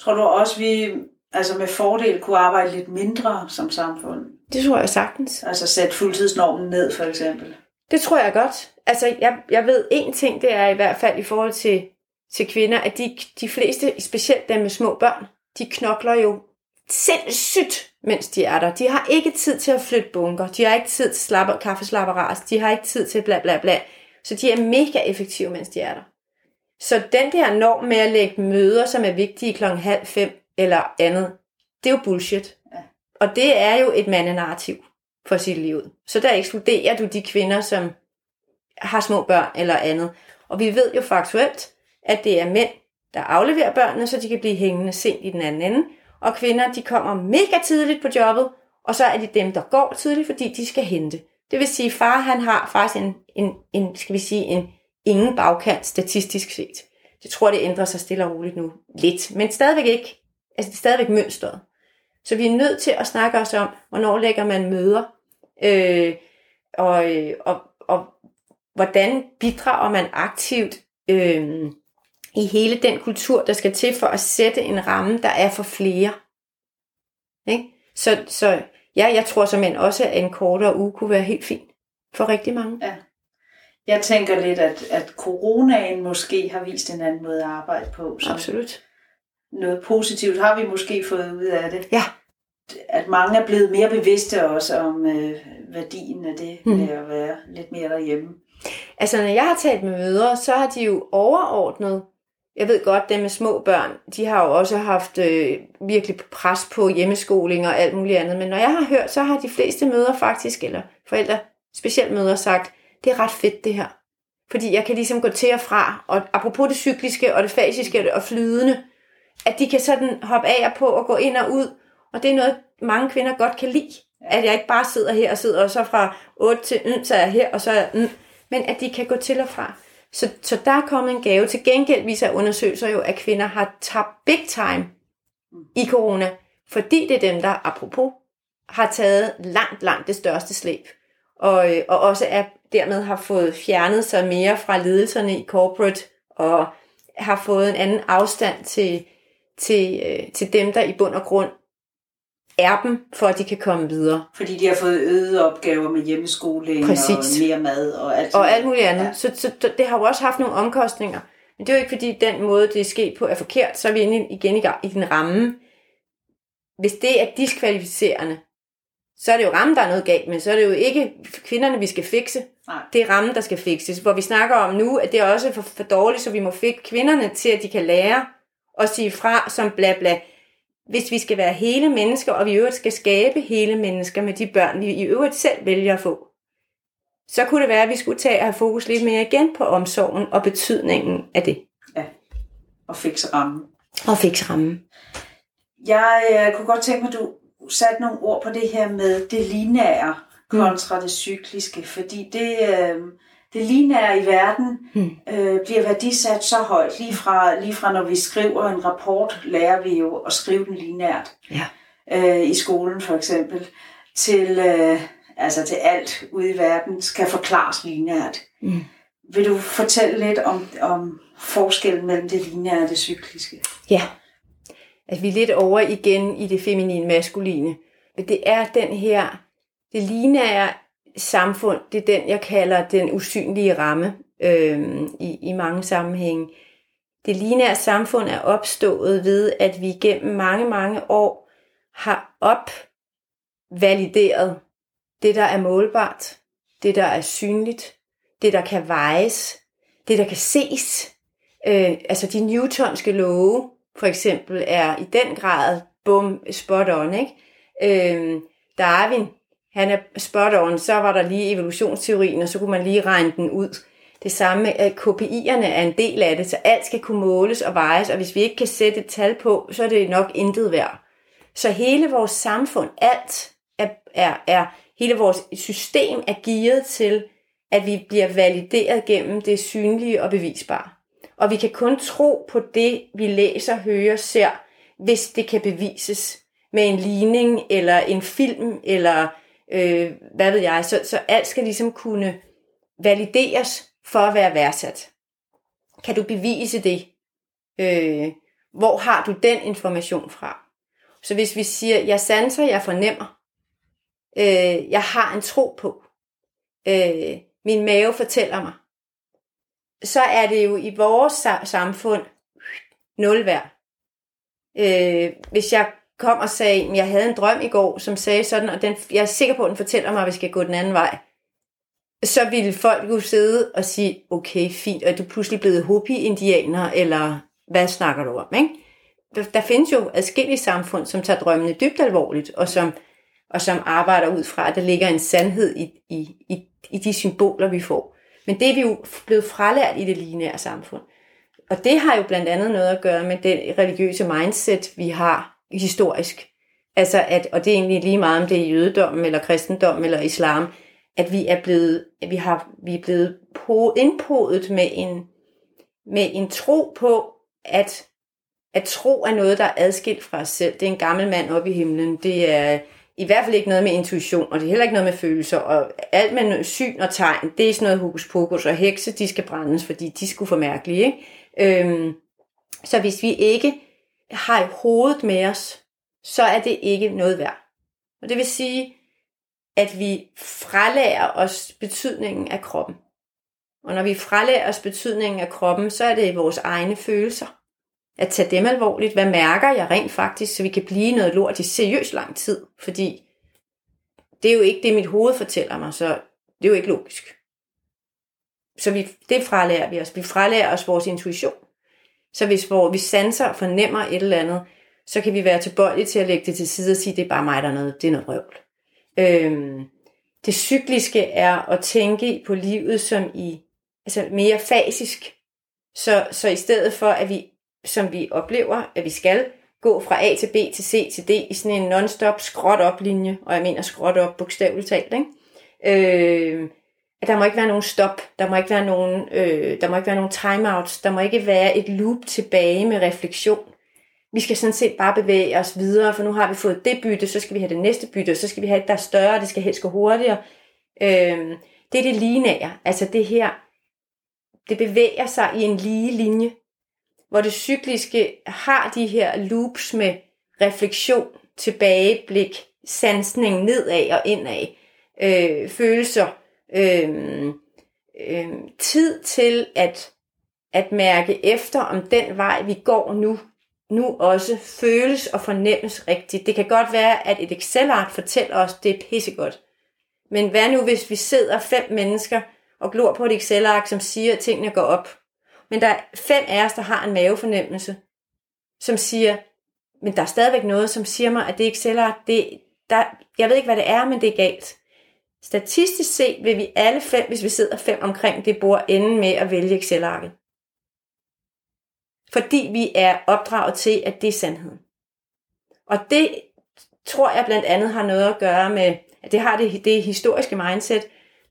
Tror du også, vi altså med fordel kunne arbejde lidt mindre som samfund? Det tror jeg sagtens. Altså sætte fuldtidsnormen ned, for eksempel? Det tror jeg godt. Altså, jeg, jeg ved en ting, det er i hvert fald i forhold til, til kvinder, at de, de fleste, specielt dem med små børn, de knokler jo sindssygt, mens de er der. De har ikke tid til at flytte bunker. De har ikke tid til slapper, kaffeslapperas. De har ikke tid til bla bla bla. Så de er mega effektive, mens de er der. Så den der norm med at lægge møder, som er vigtige klokken halv fem eller andet, det er jo bullshit. Ja. Og det er jo et mandenarrativ for sit liv. Så der ekskluderer du de kvinder, som har små børn eller andet. Og vi ved jo faktuelt, at det er mænd, der afleverer børnene, så de kan blive hængende sent i den anden ende, og kvinder de kommer mega tidligt på jobbet, og så er det dem, der går tidligt, fordi de skal hente. Det vil sige, at far han har faktisk en, en, en, skal vi sige, en ingen bagkant statistisk set. Jeg tror, det ændrer sig stille og roligt nu lidt, men stadigvæk ikke. Altså det er stadigvæk mønstret. Så vi er nødt til at snakke os om, hvornår lægger man møder, øh, og, øh, og, og hvordan bidrager man aktivt øh, i hele den kultur, der skal til for at sætte en ramme, der er for flere. Ikke? Så, så ja, jeg tror simpelthen også, at en kortere uge kunne være helt fint for rigtig mange. Ja. Jeg tænker lidt, at, at coronaen måske har vist en anden måde at arbejde på. Så Absolut. noget positivt har vi måske fået ud af det. Ja. At mange er blevet mere bevidste også om øh, værdien af det Mm. med at være lidt mere derhjemme. Altså, når jeg har talt med mødre, så har de jo overordnet, jeg ved godt, dem med små børn, de har jo også haft øh, virkelig pres på hjemmeskoling og alt muligt andet, men når jeg har hørt, så har de fleste mødre faktisk, eller forældre, specielt mødre, sagt, det er ret fedt det her. Fordi jeg kan ligesom gå til og fra, og apropos det cykliske og det fasiske og flydende, at de kan sådan hoppe af og på og gå ind og ud, og det er noget, mange kvinder godt kan lide. At jeg ikke bare sidder her og sidder, og så fra 8 til mm, så er jeg her, og så er jeg mm, men at de kan gå til og fra. Så, så der er kommet en gave. Til gengæld viser undersøgelser jo, at kvinder har tabt big time i corona, fordi det er dem, der apropos har taget langt, langt det største slæb. Og, øh, og også er, dermed har fået fjernet sig mere fra ledelserne i corporate, og har fået en anden afstand til, til, øh, til dem, der i bund og grund er dem, for at de kan komme videre. Fordi de har fået øgede opgaver med hjemmeskoling Præcis. og mere mad og alt og alt muligt andet. Ja. Så, så det har jo også haft nogle omkostninger. Men det er jo ikke fordi, den måde, det er sket på, er forkert. Så er vi inde igen i, i den ramme. Hvis det er diskvalificerende, så er det jo rammen, der er noget galt med. Så er det jo ikke kvinderne, vi skal fikse. Nej. Det er rammen, der skal fikses. Hvor vi snakker om nu, at det er også for, for dårligt, så vi må fikse kvinderne til, at de kan lære og sige fra som bla bla. Hvis vi skal være hele mennesker, og vi i øvrigt skal skabe hele mennesker med de børn, vi i øvrigt selv vælger at få, så kunne det være, at vi skulle tage og have fokus lidt mere igen på omsorgen og betydningen af det. Og fikse rammen. Og fikse rammen. Jeg øh, kunne godt tænke mig, at du satte nogle ord på det her med det lineære kontra det cykliske, fordi det, øh, det lineære i verden Mm. øh, bliver værdisat så højt. Lige fra, lige fra når vi skriver en rapport, lærer vi jo at skrive den lineært. Ja. øh, i skolen for eksempel, til, øh, altså til alt ude i verden skal forklares lineært. Mm. Vil du fortælle lidt om, om forskellen mellem det lineære og det cykliske? Ja. At vi er lidt over igen i det feminine maskuline. Men det er den her, det lineære samfund, det er den, jeg kalder den usynlige ramme øh, i, i mange sammenhænge. Det lineære samfund er opstået ved, at vi gennem mange, mange år har opvalideret det, der er målbart, det, der er synligt, det, der kan vejes, det, der kan ses. Øh, altså de newtonske love, for eksempel, er i den grad bum, spot on, ikke? Øh, Darwin, han er spot on, så var der lige evolutionsteorien, og så kunne man lige regne den ud. Det samme med, at KPI'erne er en del af det, så alt skal kunne måles og vejes, og hvis vi ikke kan sætte et tal på, så er det nok intet værd. Så hele vores samfund, alt er, er, er hele vores system er gearet til, at vi bliver valideret gennem det synlige og bevisbare. Og vi kan kun tro på det, vi læser, hører, ser, hvis det kan bevises med en ligning eller en film eller øh, hvad ved jeg. Så, så alt skal ligesom kunne valideres for at være værdsat. Kan du bevise det? Øh, hvor har du den information fra? Så hvis vi siger, jeg sanser, jeg fornemmer, øh, jeg har en tro på, øh, min mave fortæller mig, så er det jo i vores samfund nul værd. Øh, hvis jeg kom og sagde, at jeg havde en drøm i går, som sagde sådan, og den, jeg er sikker på, at den fortæller mig, at vi skal gå den anden vej, så ville folk jo sidde og sige, okay, fint, og er du pludselig blevet Hopi-indianer, eller hvad snakker du om, ikke? Der, der findes jo adskillige samfund, som tager drømmene dybt alvorligt, og som, og som arbejder ud fra, at der ligger en sandhed i, i, i, i de symboler, vi får. Men det er vi jo blevet fralært i det lineære samfund. Og det har jo blandt andet noget at gøre med det religiøse mindset, vi har historisk. Altså at, og det er egentlig lige meget om det er jødedom, eller kristendom, eller islam, at vi er blevet, at vi har, vi er blevet på, indpodet med en, med en tro på, at, at tro er noget, der er adskilt fra os selv. Det er en gammel mand oppe i himlen. Det er i hvert fald ikke noget med intuition, og det er heller ikke noget med følelser, og alt med syn og tegn, det er sådan noget hokus pokus, og hekse, de skal brændes, fordi de skulle for mærkelige. Ikke? Øhm, så hvis vi ikke har i hovedet med os, så er det ikke noget værd. Og det vil sige, at vi fralærer os betydningen af kroppen. Og når vi fralærer os betydningen af kroppen, så er det vores egne følelser. At tage dem alvorligt. Hvad mærker jeg rent faktisk, så vi kan blive noget lort i seriøst lang tid? Fordi det er jo ikke det, mit hoved fortæller mig, så det er jo ikke logisk. Så vi, det fralærer vi os. Vi fralærer os vores intuition. Så hvis hvor vi sanser og fornemmer et eller andet, så kan vi være tilbøjelige til at lægge det til side og sige, det er bare mig, der er noget, det er noget røvl. Øhm, det cykliske er at tænke på livet som i altså mere fasisk. Så, så i stedet for, at vi, som vi oplever, at vi skal gå fra A til B til C til D i sådan en non-stop skråt op linje, og jeg mener skråt op bogstaveligt talt, ikke? Øh, at der må ikke være nogen stop, der må ikke være nogen, øh, der må ikke være nogen timeouts, der må ikke være et loop tilbage med refleksion. Vi skal sådan set bare bevæge os videre, for nu har vi fået det bytte, så skal vi have det næste bytte, og så skal vi have et, der er større, det skal helst gå hurtigere. Øh, det er det lineære, altså det her, det bevæger sig i en lige linje, hvor det cykliske har de her loops med refleksion, tilbageblik, sansning nedad og indad, øh, følelser, øh, øh, tid til at, at mærke efter, om den vej, vi går nu, nu også føles og fornemmes rigtigt. Det kan godt være, at et Excel-ark fortæller os, det er pissegodt. Men hvad nu, hvis vi sidder fem mennesker og glor på et Excel-ark, som siger, at tingene går op? Men der er fem af os, der har en mavefornemmelse, som siger, men der er stadigvæk noget, som siger mig, at det Excel-ark, det, der, jeg ved ikke, hvad det er, men det er galt. Statistisk set vil vi alle fem, hvis vi sidder fem omkring det bord, ende med at vælge Excel-arket. Fordi vi er opdraget til, at det er sandheden. Og det tror jeg blandt andet har noget at gøre med, at det har det, det historiske mindset,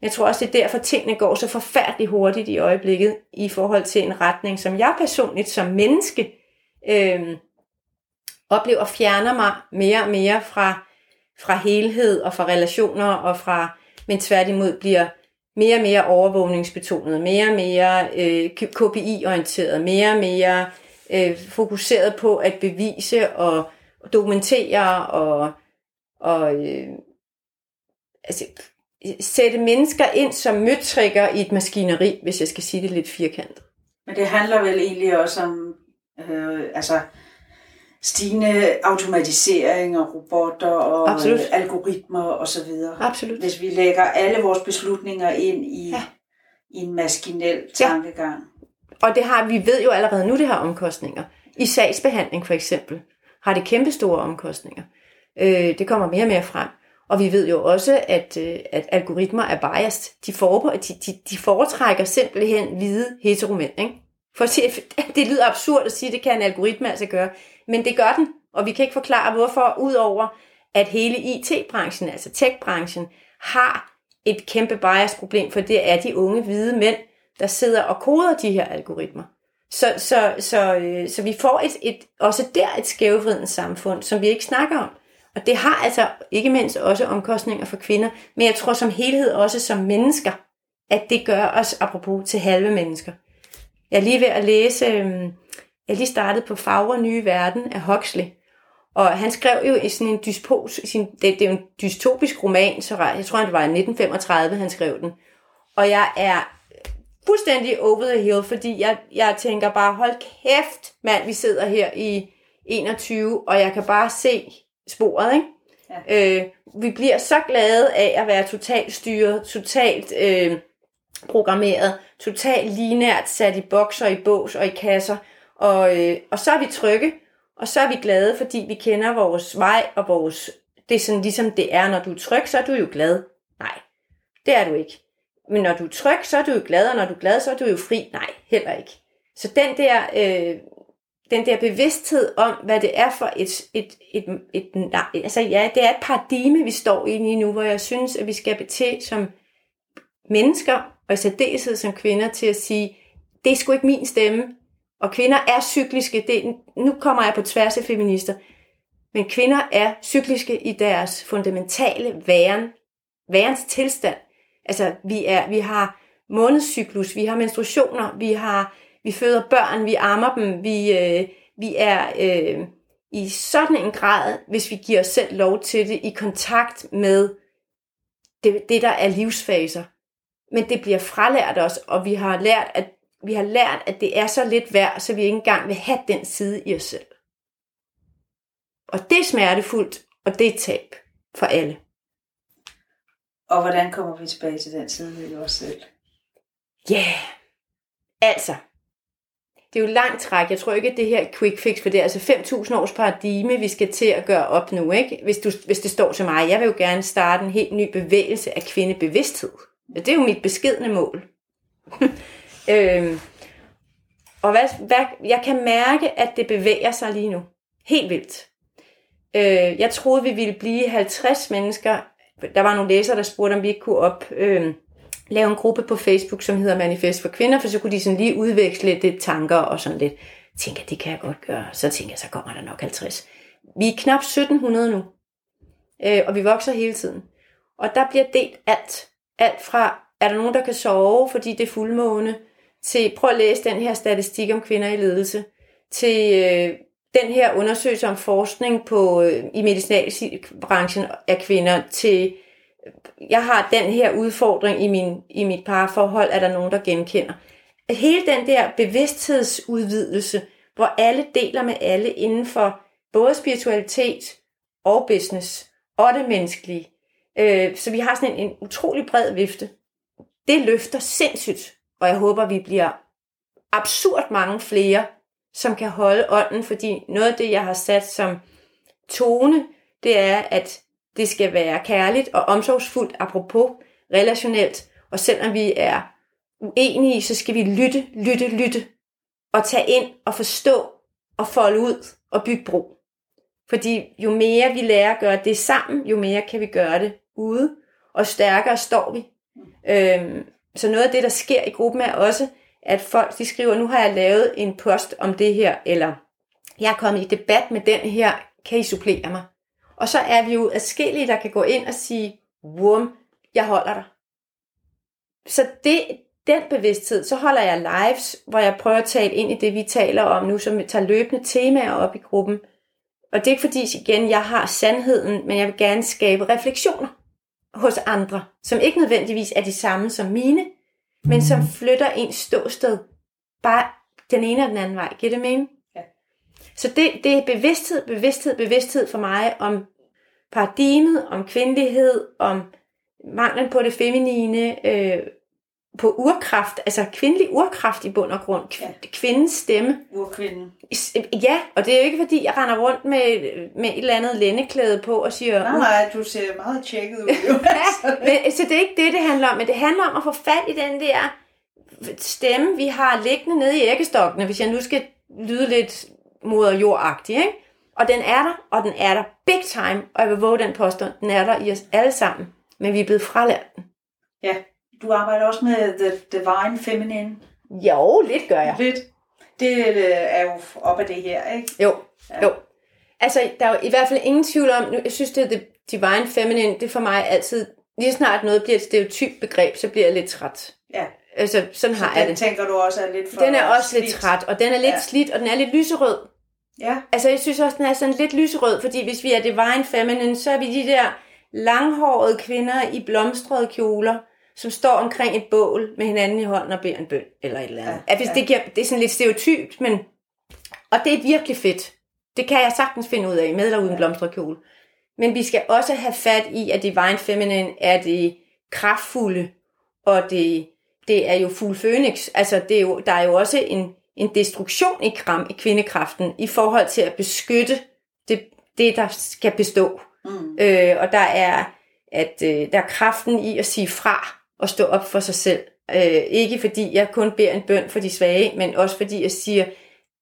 men jeg tror også, det er derfor, tingene går så forfærdeligt hurtigt i øjeblikket, i forhold til en retning, som jeg personligt som menneske øh, oplever fjerner mig mere og mere fra, fra helhed og fra relationer og fra men tværtimod bliver mere og mere overvågningsbetonet, mere og mere øh, KPI-orienteret, mere og mere øh, fokuseret på at bevise og dokumentere og, og øh, altså, sætte mennesker ind som møtrikker i et maskineri, hvis jeg skal sige det lidt firkantet. Men det handler vel egentlig også om øh, altså stigende automatisering og robotter og Absolut. algoritmer osv. Absolut. Hvis vi lægger alle vores beslutninger ind i, ja. i en maskinel tankegang. Ja. Og det har vi ved jo allerede nu, det har omkostninger. I sagsbehandling for eksempel har det kæmpe store omkostninger. Øh, det kommer mere og mere frem. Og vi ved jo også, at, øh, at algoritmer er biased. De, for, de, de, de foretrækker simpelthen hvide heteromænd. Ikke? For at sige, det lyder absurd at sige, at det kan en algoritme altså gøre. Men det gør den, og vi kan ikke forklare hvorfor, udover at hele IT-branchen, altså tech-branchen, har et kæmpe bias-problem, for det er de unge hvide mænd, der sidder og koder de her algoritmer. Så, så, så, øh, så vi får et, et, også der et skævvridende samfund, som vi ikke snakker om. Og det har altså ikke mindst også omkostninger for kvinder, men jeg tror som helhed også som mennesker, at det gør os, apropos til halve mennesker. Jeg er lige ved at læse øh, jeg lige startet på Fagre Nye Verden af Huxley. Og han skrev jo i sådan en dyspos, sin, det, det er jo en dystopisk roman, så jeg tror, det var i 1935, han skrev den. Og jeg er fuldstændig over the hill, fordi jeg, jeg tænker bare, hold kæft, mand, vi sidder her i 21, og jeg kan bare se sporet, ikke? Ja. Øh, vi bliver så glade af at være totalt styret, totalt øh, programmeret, totalt linært sat i bokser, i bås og i kasser, og, øh, og så er vi trygge, og så er vi glade, fordi vi kender vores vej og vores... Det er sådan ligesom det er, når du er tryg, så er du jo glad. Nej, det er du ikke. Men når du er tryg, så er du jo glad, og når du er glad, så er du jo fri. Nej, heller ikke. Så den der, øh, den der bevidsthed om, hvad det er for et, et, et, et, et altså ja, det er et paradigme, vi står i lige nu, hvor jeg synes, at vi skal bete som mennesker, og i særdeleshed som kvinder, til at sige, det er sgu ikke min stemme, og kvinder er cykliske. Det, nu kommer jeg på tværs af feminister. Men kvinder er cykliske i deres fundamentale væren, værens tilstand. Altså, vi, er, vi har månedscyklus, vi har menstruationer, vi har vi føder børn, vi ammer dem, vi, øh, vi er øh, i sådan en grad, hvis vi giver os selv lov til det, i kontakt med det, det der er livsfaser. men det bliver fralært os, og vi har lært, at vi har lært, at det er så lidt værd, så vi ikke engang vil have den side i os selv. Og det er smertefuldt, og det er tab for alle. Og hvordan kommer vi tilbage til den side i os selv? Ja, yeah. altså, det er jo langt træk. Jeg tror ikke, at det her er quick fix, for det er altså 5.000 års paradigme, vi skal til at gøre op nu. Ikke? Hvis, du, hvis det står til mig, jeg vil jo gerne starte en helt ny bevægelse af kvindebevidsthed. Det er jo mit beskedne mål. øhm, og hvad, hvad, jeg kan mærke, at det bevæger sig lige nu. Helt vildt. Øh, jeg troede, vi ville blive 50 mennesker. Der var nogle læsere, der spurgte, om vi ikke kunne op, øh, lave en gruppe på Facebook, som hedder Manifest for Kvinder, for så kunne de sådan lige udveksle lidt tanker og sådan lidt. Jeg tænker, det kan jeg godt gøre. Så tænker jeg, så kommer der nok 50. Vi er knap 1700 nu, øh, og vi vokser hele tiden. Og der bliver delt alt. Alt fra, er der nogen, der kan sove, fordi det er fuldmåne, til prøv at læse den her statistik om kvinder i ledelse, til øh, den her undersøgelse om forskning på, øh, i medicinalbranchen af kvinder, til øh, jeg har den her udfordring i, min, i mit parforhold, er der nogen, der genkender. Hele den der bevidsthedsudvidelse, hvor alle deler med alle inden for både spiritualitet og business og det menneskelige. Øh, så vi har sådan en, en utrolig bred vifte. Det løfter sindssygt, og jeg håber, vi bliver absurd mange flere, som kan holde ånden, fordi noget af det, jeg har sat som tone, det er, at det skal være kærligt og omsorgsfuldt, apropos relationelt. Og selvom vi er uenige, så skal vi lytte, lytte, lytte. Og tage ind og forstå og folde ud og bygge bro. Fordi jo mere vi lærer at gøre det sammen, jo mere kan vi gøre det ude. Og stærkere står vi. Øhm, så noget af det, der sker i gruppen, er også, at folk de skriver, nu har jeg lavet en post om det her, eller jeg er kommet i debat med den her, kan I supplere mig? Og så er vi jo adskillige, der kan gå ind og sige, wum, jeg holder dig. Så det, den bevidsthed, så holder jeg lives, hvor jeg prøver at tale ind i det, vi taler om nu, som tager løbende temaer op i gruppen. Og det er ikke fordi, igen, jeg har sandheden, men jeg vil gerne skabe refleksioner hos andre, som ikke nødvendigvis er de samme som mine, men som flytter en ståsted bare den ene og den anden vej. Giver det mening? Så det, det er bevidsthed, bevidsthed, bevidsthed for mig om paradigmet, om kvindelighed, om manglen på det feminine, øh, på urkraft, altså kvindelig urkraft i bund og grund. Kv- ja. Kvindens stemme. Urkvinden. Ja, og det er jo ikke fordi, jeg render rundt med, med et eller andet lændeklæde på og siger... Nej, nej, du ser meget tjekket ud. ja, men, så det er ikke det, det handler om, men det handler om at få fat i den der stemme, vi har liggende nede i æggestokkene, hvis jeg nu skal lyde lidt moder jordagtig, ikke? Og den er der, og den er der big time, og jeg vil våge den påstand, den er der i os alle sammen, men vi er blevet fralært den. Ja, du arbejder også med The Divine Feminine. Jo, lidt gør jeg. Lidt. Det øh, er jo op af det her, ikke? Jo, ja. jo. Altså, der er jo i hvert fald ingen tvivl om, jeg synes, det er The Divine Feminine, det for mig altid, lige snart noget bliver et stereotyp begreb, så bliver jeg lidt træt. Ja. Altså, sådan Så har jeg den det. tænker du også er lidt for Den er også slidt. lidt træt, og den er lidt ja. slidt, og den er lidt lyserød. Ja, Altså, jeg synes også, den er sådan lidt lyserød, fordi hvis vi er divine feminine, så er vi de der langhårede kvinder i blomstrede kjoler, som står omkring et bål med hinanden i hånden og beder en bøn, eller et eller andet. Ja, hvis ja. det, giver, det er sådan lidt stereotypt, men... Og det er virkelig fedt. Det kan jeg sagtens finde ud af, med eller uden Ja. blomstret kjole. Men vi skal også have fat i, at divine feminine er det kraftfulde, og det, det er jo fuld phoenix. Altså, det er jo, der er jo også en, en destruktion i, kram, i kvindekraften i forhold til at beskytte det, det der skal bestå. mm. Øh, og der er, at øh, der er kraften i at sige fra og stå op for sig selv. Øh, ikke fordi jeg kun beder en bøn for de svage, men også fordi jeg siger,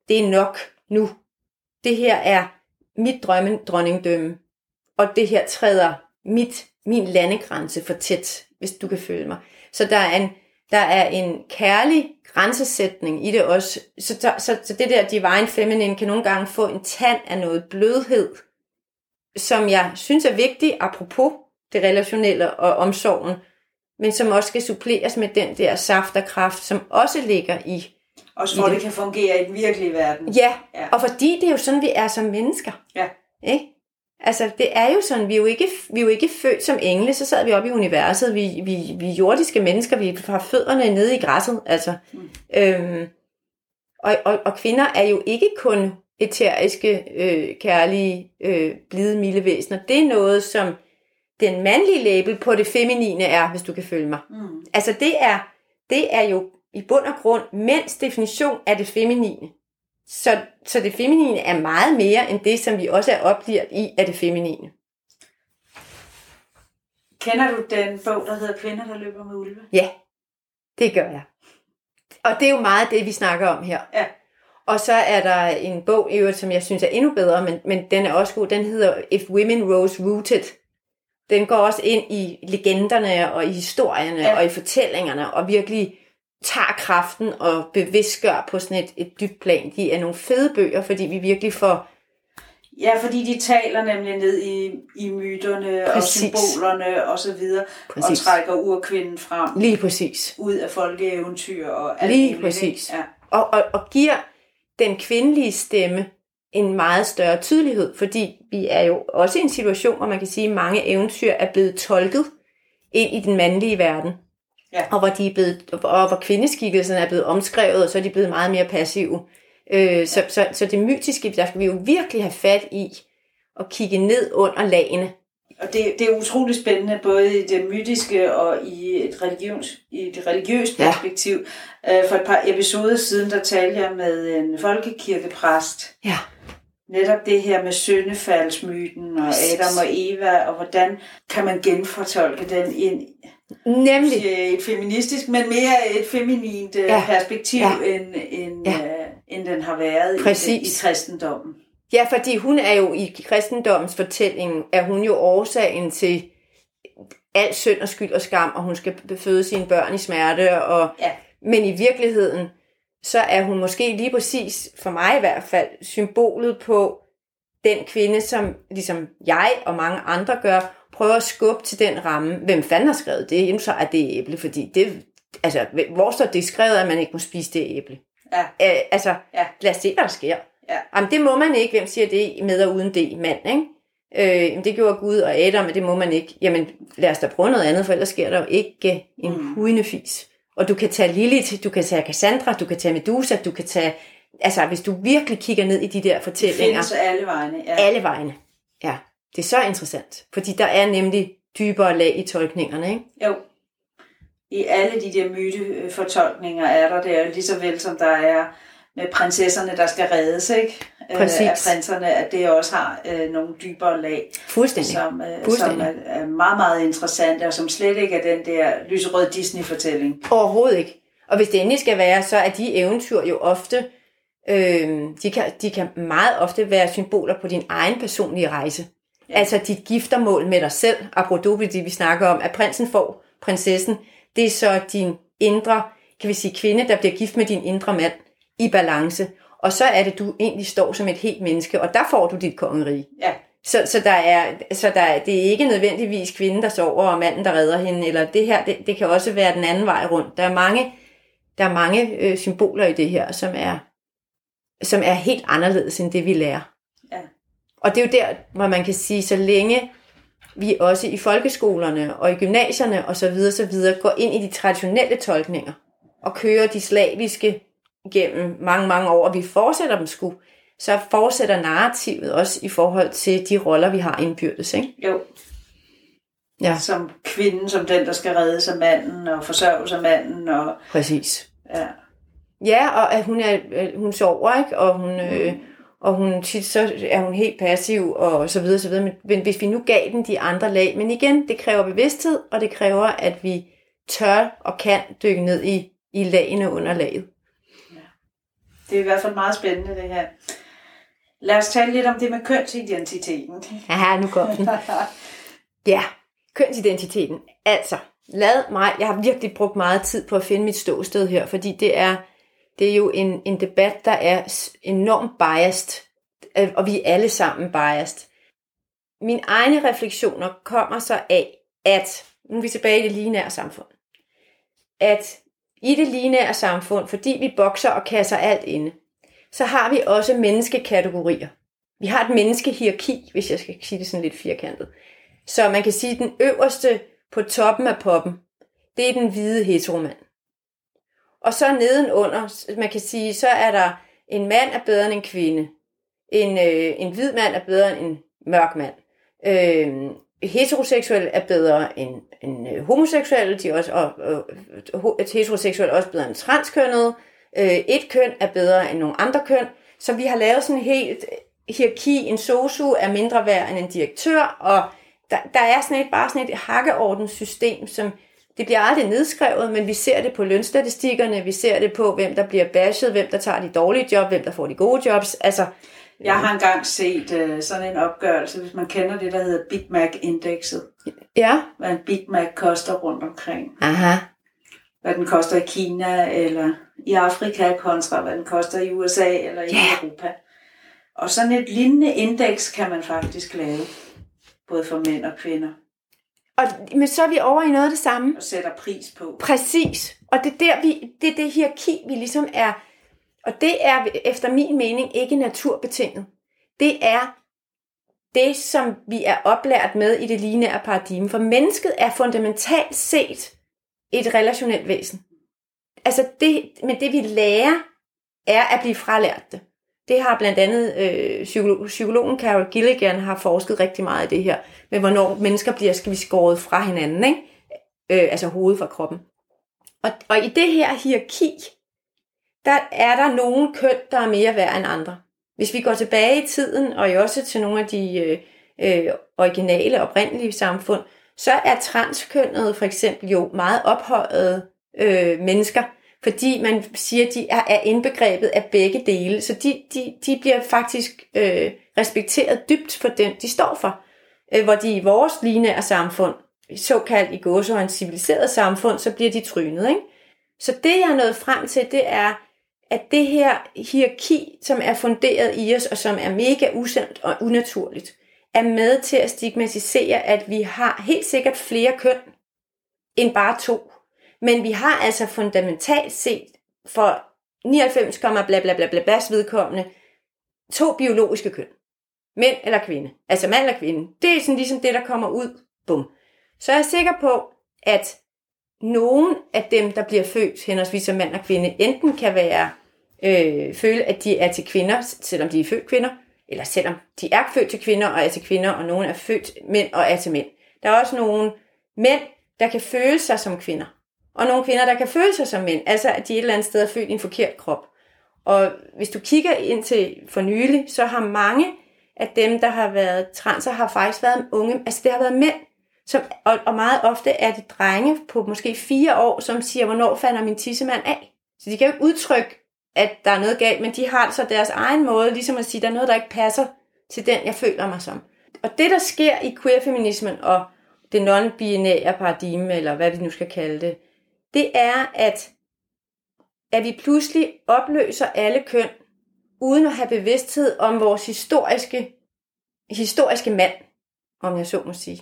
det er nok nu. Det her er mit drømme dronningdømme, og det her træder mit, min landegrænse for tæt, hvis du kan følge mig. Så der er en, der er en kærlig grænsesætning i det også. Så, så, så, så det der divine feminine kan nogle gange få en tand af noget blødhed, som jeg synes er vigtig, apropos det relationelle og omsorgen, men som også skal suppleres med den der saft og kraft, som også ligger i. Også for det. det kan fungere i den virkelige verden. Ja, Ja. og fordi det er jo sådan, vi er som mennesker. Ja. Ikke? Altså, det er jo sådan, vi er jo ikke, vi er jo ikke født som engle, så sad vi oppe i universet, vi, vi, vi er jordiske mennesker, vi har fødderne nede i græsset, altså. Mm. Øhm, og, og, og kvinder er jo ikke kun eteriske, øh, kærlige, øh, blide, milde væsener. Det er noget, som den mandlige label på det feminine er, hvis du kan følge mig. Mm. Altså, det er, det er jo i bund og grund mænds definition af det feminine. Så, så det feminine er meget mere end det, som vi også er oplært i af det feminine. Kender du den bog, der hedder Kvinder, der løber med ulve? Ja, det gør jeg. Og det er jo meget det, vi snakker om her. Ja. Og så er der en bog, i øvrigt, som jeg synes er endnu bedre, men, men den er også god. Den hedder If Women Rose Rooted. Den går også ind i legenderne og i historierne ja. og i fortællingerne og virkelig tager kraften og bevidstgør på sådan et, et dybt plan. De er nogle fede bøger, fordi vi virkelig får... Ja, fordi de taler nemlig ned i, i myterne præcis. og symbolerne og så videre, præcis. og trækker urkvinden frem. Lige præcis. Ud af folkeeventyr og alt Lige muligt. præcis. Ja. Og, og, og giver den kvindelige stemme en meget større tydelighed, fordi vi er jo også i en situation, hvor man kan sige, at mange eventyr er blevet tolket ind i den mandlige verden. Ja. Og hvor, de er blevet, og hvor kvindeskikkelsen er blevet omskrevet, og så er de blevet meget mere passive. Øh, så, så, så det mytiske, der skal vi jo virkelig have fat i at kigge ned under lagene. Og det, det er utroligt spændende, både i det mytiske og i et, religions, i et religiøst perspektiv. Ja. Øh, for et par episoder siden, der talte jeg med en folkekirkepræst. Ja. Netop det her med syndefaldsmyten og Adam og Eva, og hvordan kan man genfortolke den ind Nemlig. et feministisk, men mere et feminint øh, ja. perspektiv, ja. End, end, ja. øh, end den har været i, i kristendommen. Ja, fordi hun er jo i kristendommens fortælling, er hun jo årsagen til al synd og skyld og skam, og hun skal beføde sine børn i smerte. Og, ja. Men i virkeligheden, så er hun måske lige præcis, for mig i hvert fald, symbolet på den kvinde, som ligesom jeg og mange andre gør, prøver at skubbe til den ramme. Hvem fanden har skrevet det? Jamen så er det æble, fordi det, altså, hvor står det skrevet, at man ikke må spise det æble? Ja. Æ, altså, ja. lad os se, hvad der sker. Ja. Jamen, det må man ikke. Hvem siger det med og uden det mand, ikke? Øh, det gjorde Gud og Adam, men det må man ikke. Jamen, lad os da prøve noget andet, for ellers sker der jo ikke en mm. hudende fis. Og du kan tage Lilith, du kan tage Cassandra, du kan tage Medusa, du kan tage... Altså, hvis du virkelig kigger ned i de der fortællinger... Det findes alle vegne, ja. Alle vegne, ja. Det er så interessant, fordi der er nemlig dybere lag i tolkningerne, ikke? Jo. I alle de der mytefortolkninger er der det, lige så vel som der er med prinsesserne, der skal reddes, ikke? Øh, Præcis. af prinserne, at det også har øh, nogle dybere lag, Fuldstændig. Som, øh, Fuldstændig. som er, er meget, meget interessante, og som slet ikke er den der lyserød Disney-fortælling. Overhovedet ikke. Og hvis det endelig skal være, så er de eventyr jo ofte, øh, de, kan, de kan meget ofte være symboler på din egen personlige rejse. Ja. Altså dit giftermål med dig selv, apropos det vi snakker om, at prinsen får prinsessen, det er så din indre, kan vi sige kvinde, der bliver gift med din indre mand i balance. Og så er det, du egentlig står som et helt menneske, og der får du dit kongerige. Ja. Så, så, der er, så der er, det er ikke nødvendigvis kvinden, der sover, og manden, der redder hende, eller det her, det, det kan også være den anden vej rundt. Der er mange, der er mange øh, symboler i det her, som er, som er helt anderledes end det, vi lærer. Ja. Og det er jo der, hvor man kan sige, så længe vi også i folkeskolerne og i gymnasierne og så videre, så videre går ind i de traditionelle tolkninger og kører de slaviske gennem mange, mange år, og vi fortsætter dem sgu, så fortsætter narrativet også i forhold til de roller, vi har indbyrdes, ikke? Jo. Ja. Som kvinden, som den, der skal redde sig manden og forsørge sig manden. Og, Præcis. ja. Ja, og at hun, er, hun sover, ikke? Og hun, mm. øh, og hun tit så er hun helt passiv og så videre, så videre. Men, men hvis vi nu gav den de andre lag, men igen, det kræver bevidsthed, og det kræver, at vi tør og kan dykke ned i, i lagene under laget. Det er i hvert fald meget spændende, det her. Lad os tale lidt om det med kønsidentiteten. Aha, nu kom den. Ja, kønsidentiteten. Altså, lad mig, jeg har virkelig brugt meget tid på at finde mit ståsted her, fordi det er, det er jo en, en debat, der er enormt biased, øh, og vi er alle sammen biased. Mine egne refleksioner kommer så af, at, nu er vi tilbage i det lineære samfund, at i det lineære samfund, fordi vi bokser og kasser alt inde, så har vi også menneskekategorier. vi har et menneskehierarki, hvis jeg skal sige det sådan lidt firkantet. Så man kan sige, at den øverste på toppen af poppen, det er den hvide heteromand. Og så nedenunder, man kan sige, så er der en mand er bedre end en kvinde. En, øh, en hvid mand er bedre end en mørk mand. Øh, heteroseksuelle er bedre end, end øh, homoseksuelle, de er også, og, og, øh, og heteroseksuelle er også bedre end transkønnede. Øh, et køn er bedre end nogle andre køn. Så vi har lavet sådan en helt hierarki. En sosu er mindre værd end en direktør, og der, der er sådan et, bare sådan et hakkeordenssystem, som det bliver aldrig nedskrevet, men vi ser det på lønstatistikkerne, vi ser det på, hvem der bliver bashed, hvem der tager de dårlige job, hvem der får de gode jobs. Altså, jeg har engang set uh, sådan en opgørelse, hvis man kender det, der hedder Big Mac-indekset. Ja. Hvad en Big Mac koster rundt omkring. Aha. Hvad den koster i Kina, eller i Afrika, kontra hvad den koster i USA eller i Ja. Europa. Og sådan et lignende indeks kan man faktisk lave, både for mænd og kvinder, Og, men så er vi over i noget af det samme. og sætter pris på. Præcis. Og det er der, vi, det, er det hierarki, vi ligesom er. Og det er efter min mening ikke naturbetinget. Det er det, som vi er oplært med i det lineære paradigme. For mennesket er fundamentalt set et relationelt væsen. Altså det, men det vi lærer, er at blive fralært det. Det har blandt andet øh, psykolog, psykologen Carol Gilligan har forsket rigtig meget i det her, med hvornår mennesker bliver, skal vi skåret fra hinanden, ikke? Øh, altså hovedet fra kroppen. Og, og i det her hierarki, der er der nogle køn, der er mere værd end andre. Hvis vi går tilbage i tiden, og jo også til nogle af de øh, øh originale, oprindelige samfund, så er transkønnede for eksempel jo meget ophøjede øh, mennesker, fordi man siger, at de er, er indbegrebet af begge dele. Så de, de, de bliver faktisk øh, respekteret dybt for den, de står for. Øh, hvor de i vores lineære samfund, såkaldt i gåsøjne civiliseret samfund, så bliver de trynet. Ikke? Så det, jeg er nået frem til, det er, at det her hierarki, som er funderet i os, og som er mega usandt og unaturligt, er med til at stigmatisere, at vi har helt sikkert flere køn end bare to. Men vi har altså fundamentalt set for 99, bla bla bla bla blas vedkommende to biologiske køn. Mænd eller kvinde. Altså mand eller kvinde. Det er sådan ligesom det, der kommer ud. Bum. Så er jeg sikker på, at nogen af dem, der bliver født henholdsvis som mand og kvinde, enten kan være øh, føle, at de er til kvinder, selvom de er født kvinder, eller selvom de er født til kvinder og er til kvinder, og nogen er født mænd og er til mænd. Der er også nogle mænd, der kan føle sig som kvinder, og nogle kvinder, der kan føle sig som mænd, altså at de et eller andet sted er født i en forkert krop. Og hvis du kigger ind til for nylig, så har mange af dem, der har været transer, har faktisk været unge, altså det har været mænd, som, og, og meget ofte er det drenge på måske fire år, som siger, hvornår falder min tissemand af? Så de kan jo ikke udtrykke, at der er noget galt, men de har så deres egen måde, ligesom at sige, der er noget, der ikke passer til den, jeg føler mig som. Og det, der sker i queerfeminismen og det non-binære paradigme, eller hvad vi nu skal kalde det, det er, at, at vi pludselig opløser alle køn, uden at have bevidsthed om vores historiske, historiske mand, om jeg så må sige.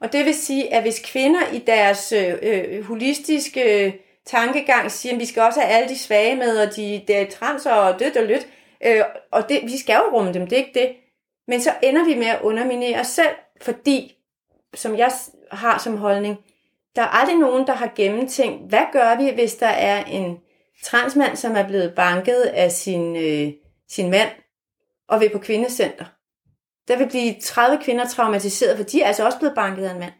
Og det vil sige, at hvis kvinder i deres øh, øh holistiske øh, tankegang siger, at vi skal også have alle de svage med, og de der trans og dødt og lyt, øh, og det, vi skal jo rumme dem, det er ikke det. Men så ender vi med at underminere os selv, fordi, som jeg har som holdning, der er aldrig nogen, der har gennemtænkt, hvad gør vi, hvis der er en transmand, som er blevet banket af sin, øh, sin mand, og vil på kvindecenter. Der vil blive 30 kvinder traumatiseret, for de er altså også blevet banket af en mand.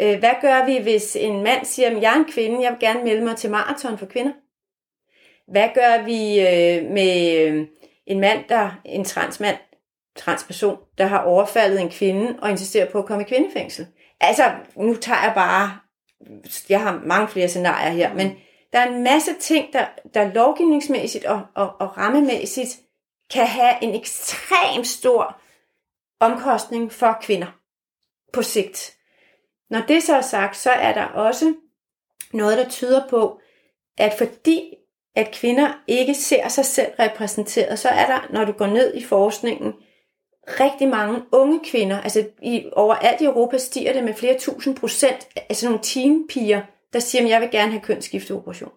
Øh, hvad gør vi, hvis en mand siger, at jeg er en kvinde, jeg vil gerne melde mig til maraton for kvinder? Hvad gør vi øh, med øh, en mand, der en transmand, transperson, der har overfaldet en kvinde og insisterer på at komme i kvindefængsel? Altså, nu tager jeg bare, jeg har mange flere scenarier her, men der er en masse ting, der, der lovgivningsmæssigt og, og, og rammemæssigt kan have en ekstrem stor omkostning for kvinder på sigt. Når det så er sagt, så er der også noget, der tyder på, at fordi at kvinder ikke ser sig selv repræsenteret, så er der, når du går ned i forskningen, rigtig mange unge kvinder, altså i, overalt i Europa stiger det med flere tusind procent, altså nogle teenpiger, der siger, at jeg vil gerne have kønsskifteoperation.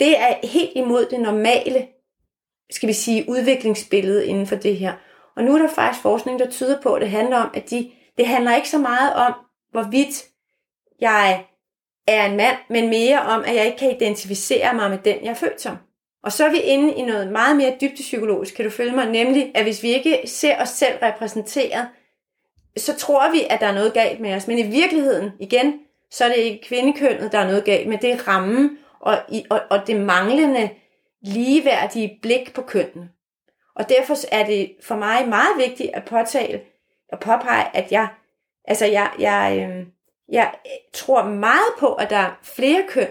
Det er helt imod det normale, skal vi sige, udviklingsbillede inden for det her. Og nu er der faktisk forskning, der tyder på, at det handler om, at de, det handler ikke så meget om, hvorvidt jeg er en mand, men mere om, at jeg ikke kan identificere mig med den, jeg er født som. Og så er vi inde i noget meget mere dybt psykologisk, kan du følge mig? Nemlig, at hvis vi ikke ser os selv repræsenteret, så tror vi, at der er noget galt med os. Men i virkeligheden, igen, så er det ikke kvindekønnet, der er noget galt med. Det er rammen og, og, og det manglende ligeværdige blik på kønnene. Og derfor er det for mig meget vigtigt at påtale og påpege, at jeg, altså jeg, jeg, øh, jeg tror meget på, at der er flere køn,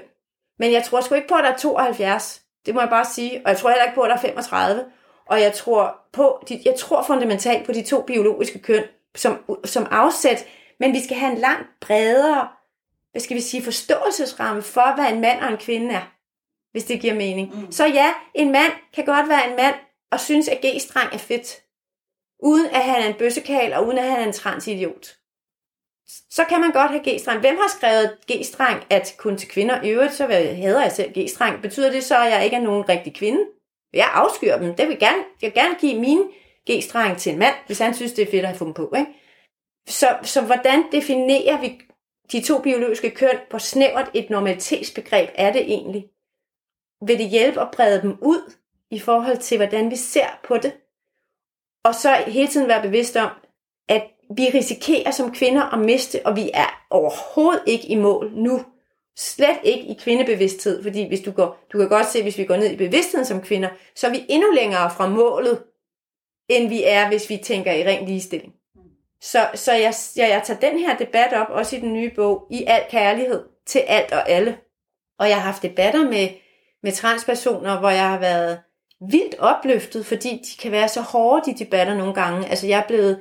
men jeg tror sgu ikke på, at der er 72. Det må jeg bare sige. Og jeg tror heller ikke på, at der er 35. Og jeg tror, på, jeg tror fundamentalt på de to biologiske køn som, som afsæt, men vi skal have en langt bredere, hvad skal vi sige, forståelsesramme for, hvad en mand og en kvinde er, hvis det giver mening. Mm. Så ja, en mand kan godt være en mand og synes, at G-streng er fedt, uden at han er en bøssekal og uden at han er en transidiot så kan man godt have G-streng. Hvem har skrevet G-streng, at kun til kvinder? I øvrigt, så hader jeg selv G-streng. Betyder det så, at jeg ikke er nogen rigtig kvinde? Jeg afskyr dem. Det vil gerne, jeg vil gerne give min G-streng til en mand, hvis han synes, det er fedt at have fundet på. Ikke? Så, så hvordan definerer vi de to biologiske køn, hvor snævert et normalitetsbegreb er det egentlig? Vil det hjælpe at brede dem ud i forhold til, hvordan vi ser på det? Og så hele tiden være bevidst om, at vi risikerer som kvinder at miste, og vi er overhovedet ikke i mål nu. Slet ikke i kvindebevidsthed, fordi hvis du, går, du kan godt se, hvis vi går ned i bevidstheden som kvinder, så er vi endnu længere fra målet, end vi er, hvis vi tænker i ren ligestilling. Så, så jeg, jeg, jeg tager den her debat op, også i den nye bog, i al kærlighed til alt og alle. Og jeg har haft debatter med, med transpersoner, hvor jeg har været vildt opløftet, fordi de kan være så hårde, de debatter nogle gange. Altså jeg er blevet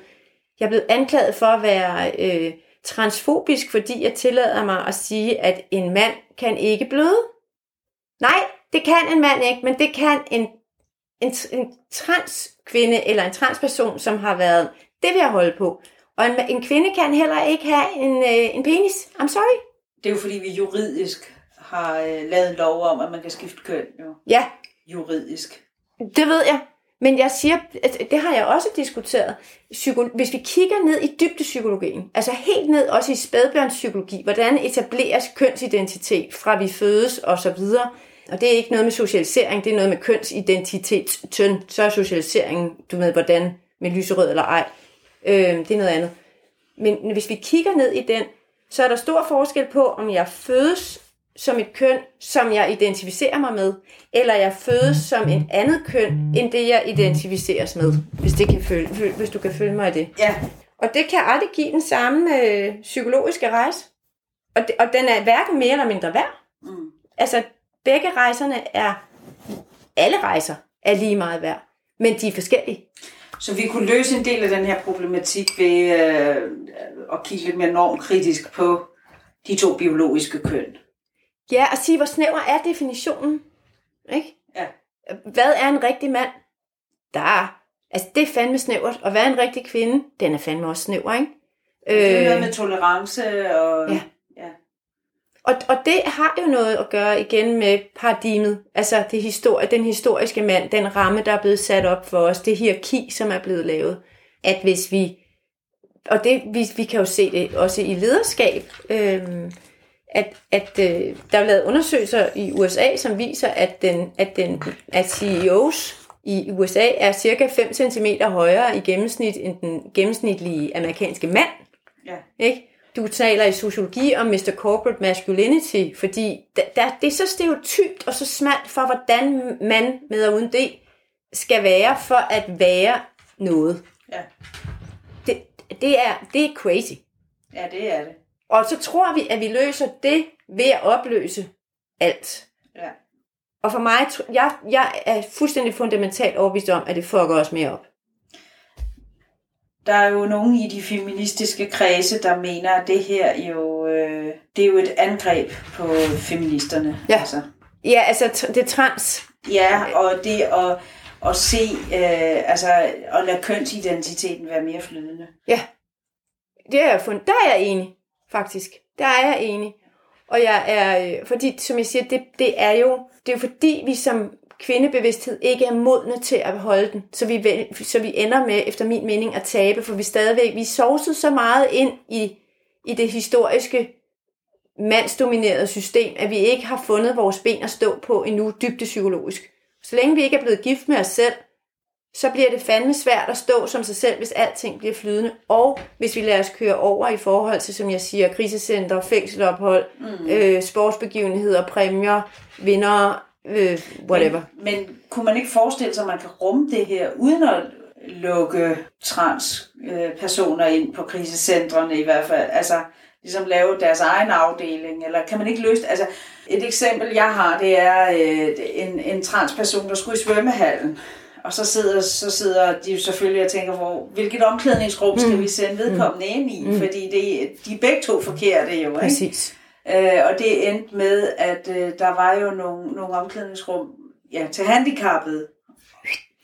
jeg er blevet anklaget for at være øh, transfobisk, fordi jeg tillader mig at sige, at en mand kan ikke bløde. Nej, det kan en mand ikke, men det kan en, en, en transkvinde eller en transperson, som har været, det vil jeg holde på. Og en, en kvinde kan heller ikke have en, øh, en penis. I'm sorry. Det er jo fordi, vi juridisk har øh, lavet lov om, at man kan skifte køn. Jo. Ja. Juridisk. Det ved jeg. Men jeg siger, at det har jeg også diskuteret. Psyko- Hvis vi kigger ned i dybdepsykologien, altså helt ned også i spædbørnspsykologi, hvordan etableres kønsidentitet fra vi fødes og så videre. Og det er ikke noget med socialisering, det er noget med kønsidentitet, tøn, så er socialisering, du ved hvordan, med lyserød eller ej. Øh, det er noget andet. Men hvis vi kigger ned i den, så er der stor forskel på, om jeg fødes som et køn, som jeg identificerer mig med, eller jeg fødes som et andet køn, end det jeg identificeres med, hvis, det kan følge, hvis du kan følge mig i det. Ja. Og det kan aldrig give den samme øh, psykologiske rejse. Og, det, og den er hverken mere eller mindre værd. Mm. Altså, begge rejserne er, alle rejser er lige meget værd, men de er forskellige. Så vi kunne løse en del af den her problematik ved øh, at kigge lidt mere normkritisk på de to biologiske køn. Ja, og sige, hvor snæver er definitionen. Ikke? Ja. Hvad er en rigtig mand? Der er, altså det er fandme snævert. Og hvad er en rigtig kvinde? Den er fandme også snæver, ikke? Det er noget øh, med tolerance og... Ja. ja. Og, og det har jo noget at gøre igen med paradigmet, altså det historie, den historiske mand, den ramme, der er blevet sat op for os, det hierarki, som er blevet lavet. At hvis vi, og det, vi, vi kan jo se det også i lederskab, øhm, at, at øh, der er lavet undersøgelser i USA, som viser, at, den, at, den, at CEOs i USA er cirka 5 cm højere i gennemsnit end den gennemsnitlige amerikanske mand. Ja. Ikke? Du taler i sociologi om Mr. Corporate Masculinity, fordi der, der, det er så stereotypt og så smalt for, hvordan man med og uden det skal være for at være noget. Ja. Det, det, er, det er crazy. Ja, det er det. Og så tror vi, at vi løser det ved at opløse alt. Ja. Og for mig, jeg, jeg er fuldstændig fundamentalt overbevist om, at det fucker os mere op. Der er jo nogen i de feministiske kredse, der mener, at det her jo, øh, det er jo et angreb på feministerne. Ja, altså. ja altså det er trans. Ja, og det at, at se, øh, altså at lade kønsidentiteten være mere flydende. Ja, det er jeg fundet. Der er jeg enig faktisk. Der er jeg enig. Og jeg er, øh, fordi som jeg siger, det, det er jo, det er jo fordi vi som kvindebevidsthed ikke er modne til at holde den, så vi, så vi ender med, efter min mening, at tabe, for vi stadigvæk, vi sovset så meget ind i, i det historiske mandsdominerede system, at vi ikke har fundet vores ben at stå på endnu dybde psykologisk. Så længe vi ikke er blevet gift med os selv, så bliver det fandme svært at stå som sig selv, hvis alting bliver flydende. Og hvis vi lader os køre over i forhold til, som jeg siger, krisecenter, fængselophold, mm. øh, sportsbegivenheder, præmier, vinder, øh, whatever. Men, men kunne man ikke forestille sig, at man kan rumme det her, uden at lukke transpersoner ind på krisecentrene i hvert fald? Altså, ligesom lave deres egen afdeling, eller kan man ikke løse? Altså, et eksempel, jeg har, det er øh, en, en transperson, der skulle i svømmehallen, og så sidder, så sidder de jo selvfølgelig og tænker, hvor, hvilket omklædningsrum skal mm. vi sende vedkommende ind i? Mm. Fordi det, de er begge to forkerte jo. Ikke? Præcis. Øh, og det endte med, at øh, der var jo nogle, nogle omklædningsrum ja, til handicappede.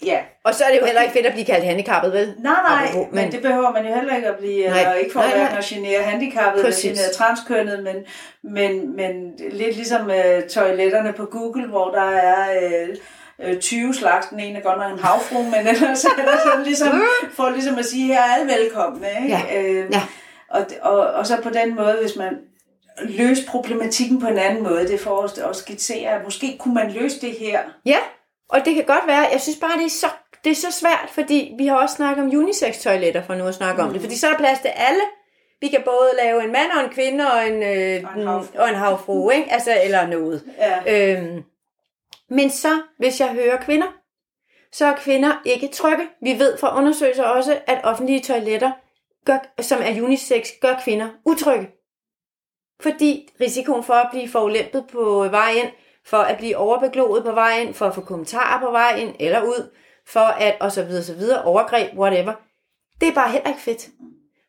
Ja. Og så er det jo heller ikke fedt at blive kaldt handicappet, vel? Nej, nej, men, men det behøver man jo heller ikke at blive, nej, eller ikke for nej, at genere handicappet Præcis. eller genere transkønnet, men, men, men lidt ligesom uh, toiletterne på Google, hvor der er... Uh, 20 slags. Den ene er godt nok en havfru, men ellers er der sådan ligesom, for ligesom at sige, her er alle velkomne. Ikke? Ja. Øh, ja. Og, og, og så på den måde, hvis man løse problematikken på en anden måde. Det får os at skitsere, at måske kunne man løse det her. Ja, og det kan godt være. Jeg synes bare, det er så, det er så svært, fordi vi har også snakket om unisex-toiletter, for nu at snakke mm. om det. Fordi så er der plads til alle. Vi kan både lave en mand og en kvinde og en, øh, og en, havfru. og en havfru, ikke? Altså, eller noget. Ja. Øhm, men så, hvis jeg hører kvinder, så er kvinder ikke trygge. Vi ved fra undersøgelser også, at offentlige toiletter, gør, som er unisex, gør kvinder utrygge fordi risikoen for at blive forulæmpet på vej ind, for at blive overbegloet på vej ind, for at få kommentarer på vej ind eller ud, for at og så videre, så videre, overgreb, whatever, det er bare heller ikke fedt.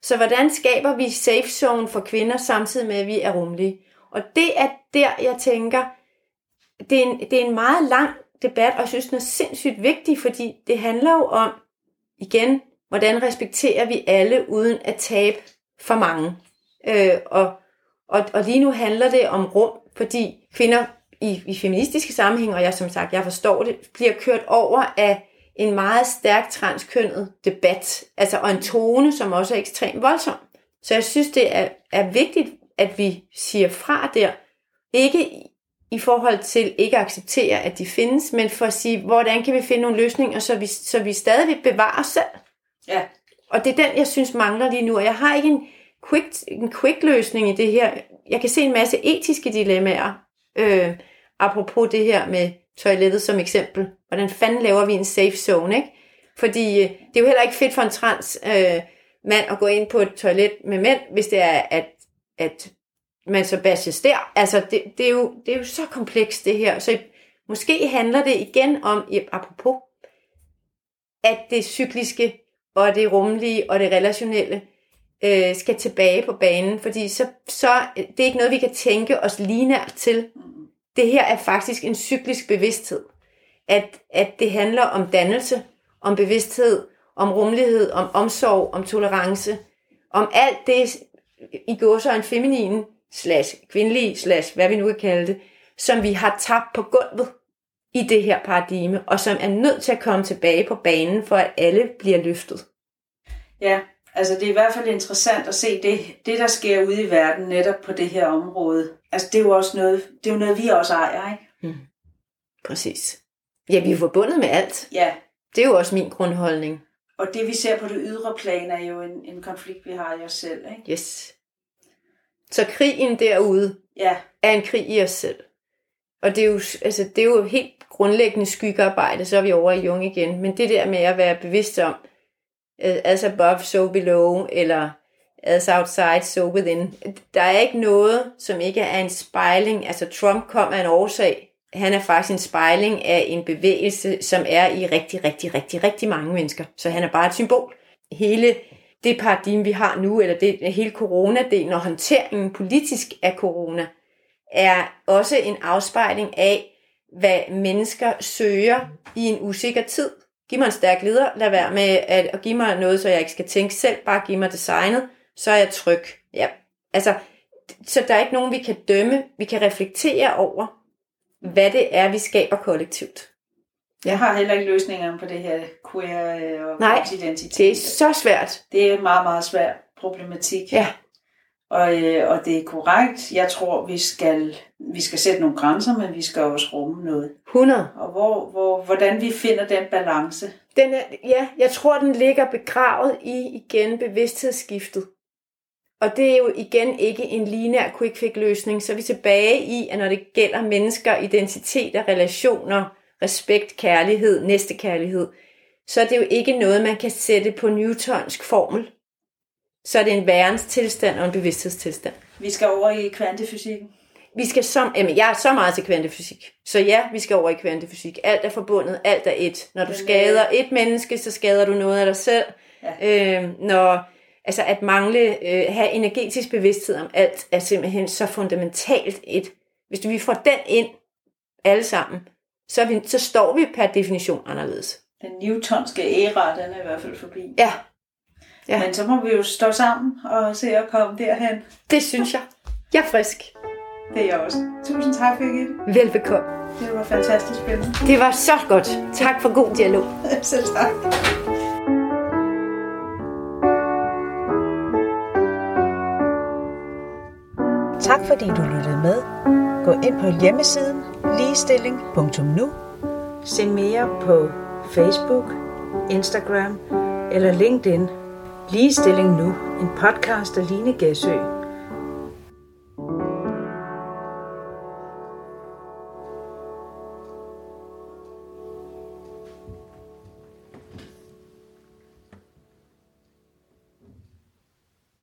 Så hvordan skaber vi safe zone for kvinder, samtidig med, at vi er rummelige? Og det er der, jeg tænker, det er en, det er en meget lang debat, og jeg synes, den er sindssygt vigtig, fordi det handler jo om, igen, hvordan respekterer vi alle, uden at tabe for mange. Øh, og og, og lige nu handler det om rum, fordi kvinder i, i feministiske sammenhæng, og jeg som sagt, jeg forstår det, bliver kørt over af en meget stærk transkønnet debat, altså og en tone, som også er ekstremt voldsom. Så jeg synes, det er, er vigtigt, at vi siger fra der, ikke i forhold til ikke at acceptere, at de findes, men for at sige, hvordan kan vi finde nogle løsninger, så vi, så vi stadig bevarer os selv. Ja. Og det er den, jeg synes mangler lige nu, og jeg har ikke en, quick, en quick løsning i det her. Jeg kan se en masse etiske dilemmaer, øh, apropos det her med toilettet som eksempel. Hvordan fanden laver vi en safe zone, ikke? Fordi øh, det er jo heller ikke fedt for en trans øh, mand at gå ind på et toilet med mænd, hvis det er, at, at man så bashes der. Altså, det, det, er jo, det er jo så komplekst det her. Så måske handler det igen om, apropos, at det cykliske og det rumlige og det relationelle øh, skal tilbage på banen, fordi så, så det er ikke noget, vi kan tænke os linært til. Det her er faktisk en cyklisk bevidsthed. At, at det handler om dannelse, om bevidsthed, om rummelighed, om omsorg, om tolerance, om alt det, i går så en feminin, slash kvindelig, slash hvad vi nu kan kalde det, som vi har tabt på gulvet i det her paradigme, og som er nødt til at komme tilbage på banen, for at alle bliver løftet. Ja, Altså det er i hvert fald interessant at se det, det der sker ude i verden netop på det her område. Altså det er jo også noget, det er jo noget vi også ejer, ikke? Mm. Præcis. Ja, vi er forbundet med alt. Ja. Det er jo også min grundholdning. Og det vi ser på det ydre plan er jo en, en konflikt, vi har i os selv, ikke? Yes. Så krigen derude ja. er en krig i os selv. Og det er jo, altså, det er jo helt grundlæggende skyggearbejde, så er vi over i Jung igen. Men det der med at være bevidst om, Øh, as above, so below, eller as outside, so within. Der er ikke noget, som ikke er en spejling. Altså Trump kom af en årsag. Han er faktisk en spejling af en bevægelse, som er i rigtig, rigtig, rigtig, rigtig mange mennesker. Så han er bare et symbol. Hele det paradigme, vi har nu, eller det, hele coronadelen og håndteringen politisk af corona, er også en afspejling af, hvad mennesker søger i en usikker tid. Giv mig en stærk leder. Lad være med at, at give mig noget, så jeg ikke skal tænke selv. Bare giv mig designet, så er jeg tryg. Ja. Altså, så der er ikke nogen, vi kan dømme. Vi kan reflektere over, hvad det er, vi skaber kollektivt. Jeg har heller ikke løsninger på det her queer øh, og Nej, identitet. Det er så svært. Det er en meget, meget svær problematik. Ja. Og, øh, og det er korrekt. Jeg tror, vi skal, vi skal sætte nogle grænser, men vi skal også rumme noget. 100. Og hvor, hvor, hvordan vi finder den balance. Den er, ja, jeg tror, den ligger begravet i igen bevidsthedsskiftet. Og det er jo igen ikke en lineær quick fix løsning, så er vi tilbage i, at når det gælder mennesker, identiteter, relationer, respekt, kærlighed, næstekærlighed, så er det jo ikke noget, man kan sætte på newtonsk formel. Så er det en værens tilstand og en bevidsthedstilstand. Vi skal over i kvantefysikken. Vi skal som, jamen, jeg er så meget til kvantefysik. Så ja, vi skal over i kvantefysik. Alt er forbundet, alt er et. Når du Men, skader et menneske, så skader du noget af dig selv. Ja. Øh, når, altså at mangle, øh, have energetisk bevidsthed om alt, er simpelthen så fundamentalt et. Hvis vi får den ind, alle sammen, så, er vi, så står vi per definition anderledes. Den newtonske æra, den er i hvert fald forbi. Ja, Ja. Men så må vi jo stå sammen og se at komme derhen. det synes jeg. Jeg er frisk. Det er jeg også. Tusind tak, Birgitte. Velbekomme. Det var fantastisk spændende. Det var så godt. Tak for god dialog. Selv tak. Tak fordi du lyttede med. Gå ind på hjemmesiden ligestilling.nu. Se mere på Facebook, Instagram eller LinkedIn. Ligestilling Nu, en podcast af Line Gæsø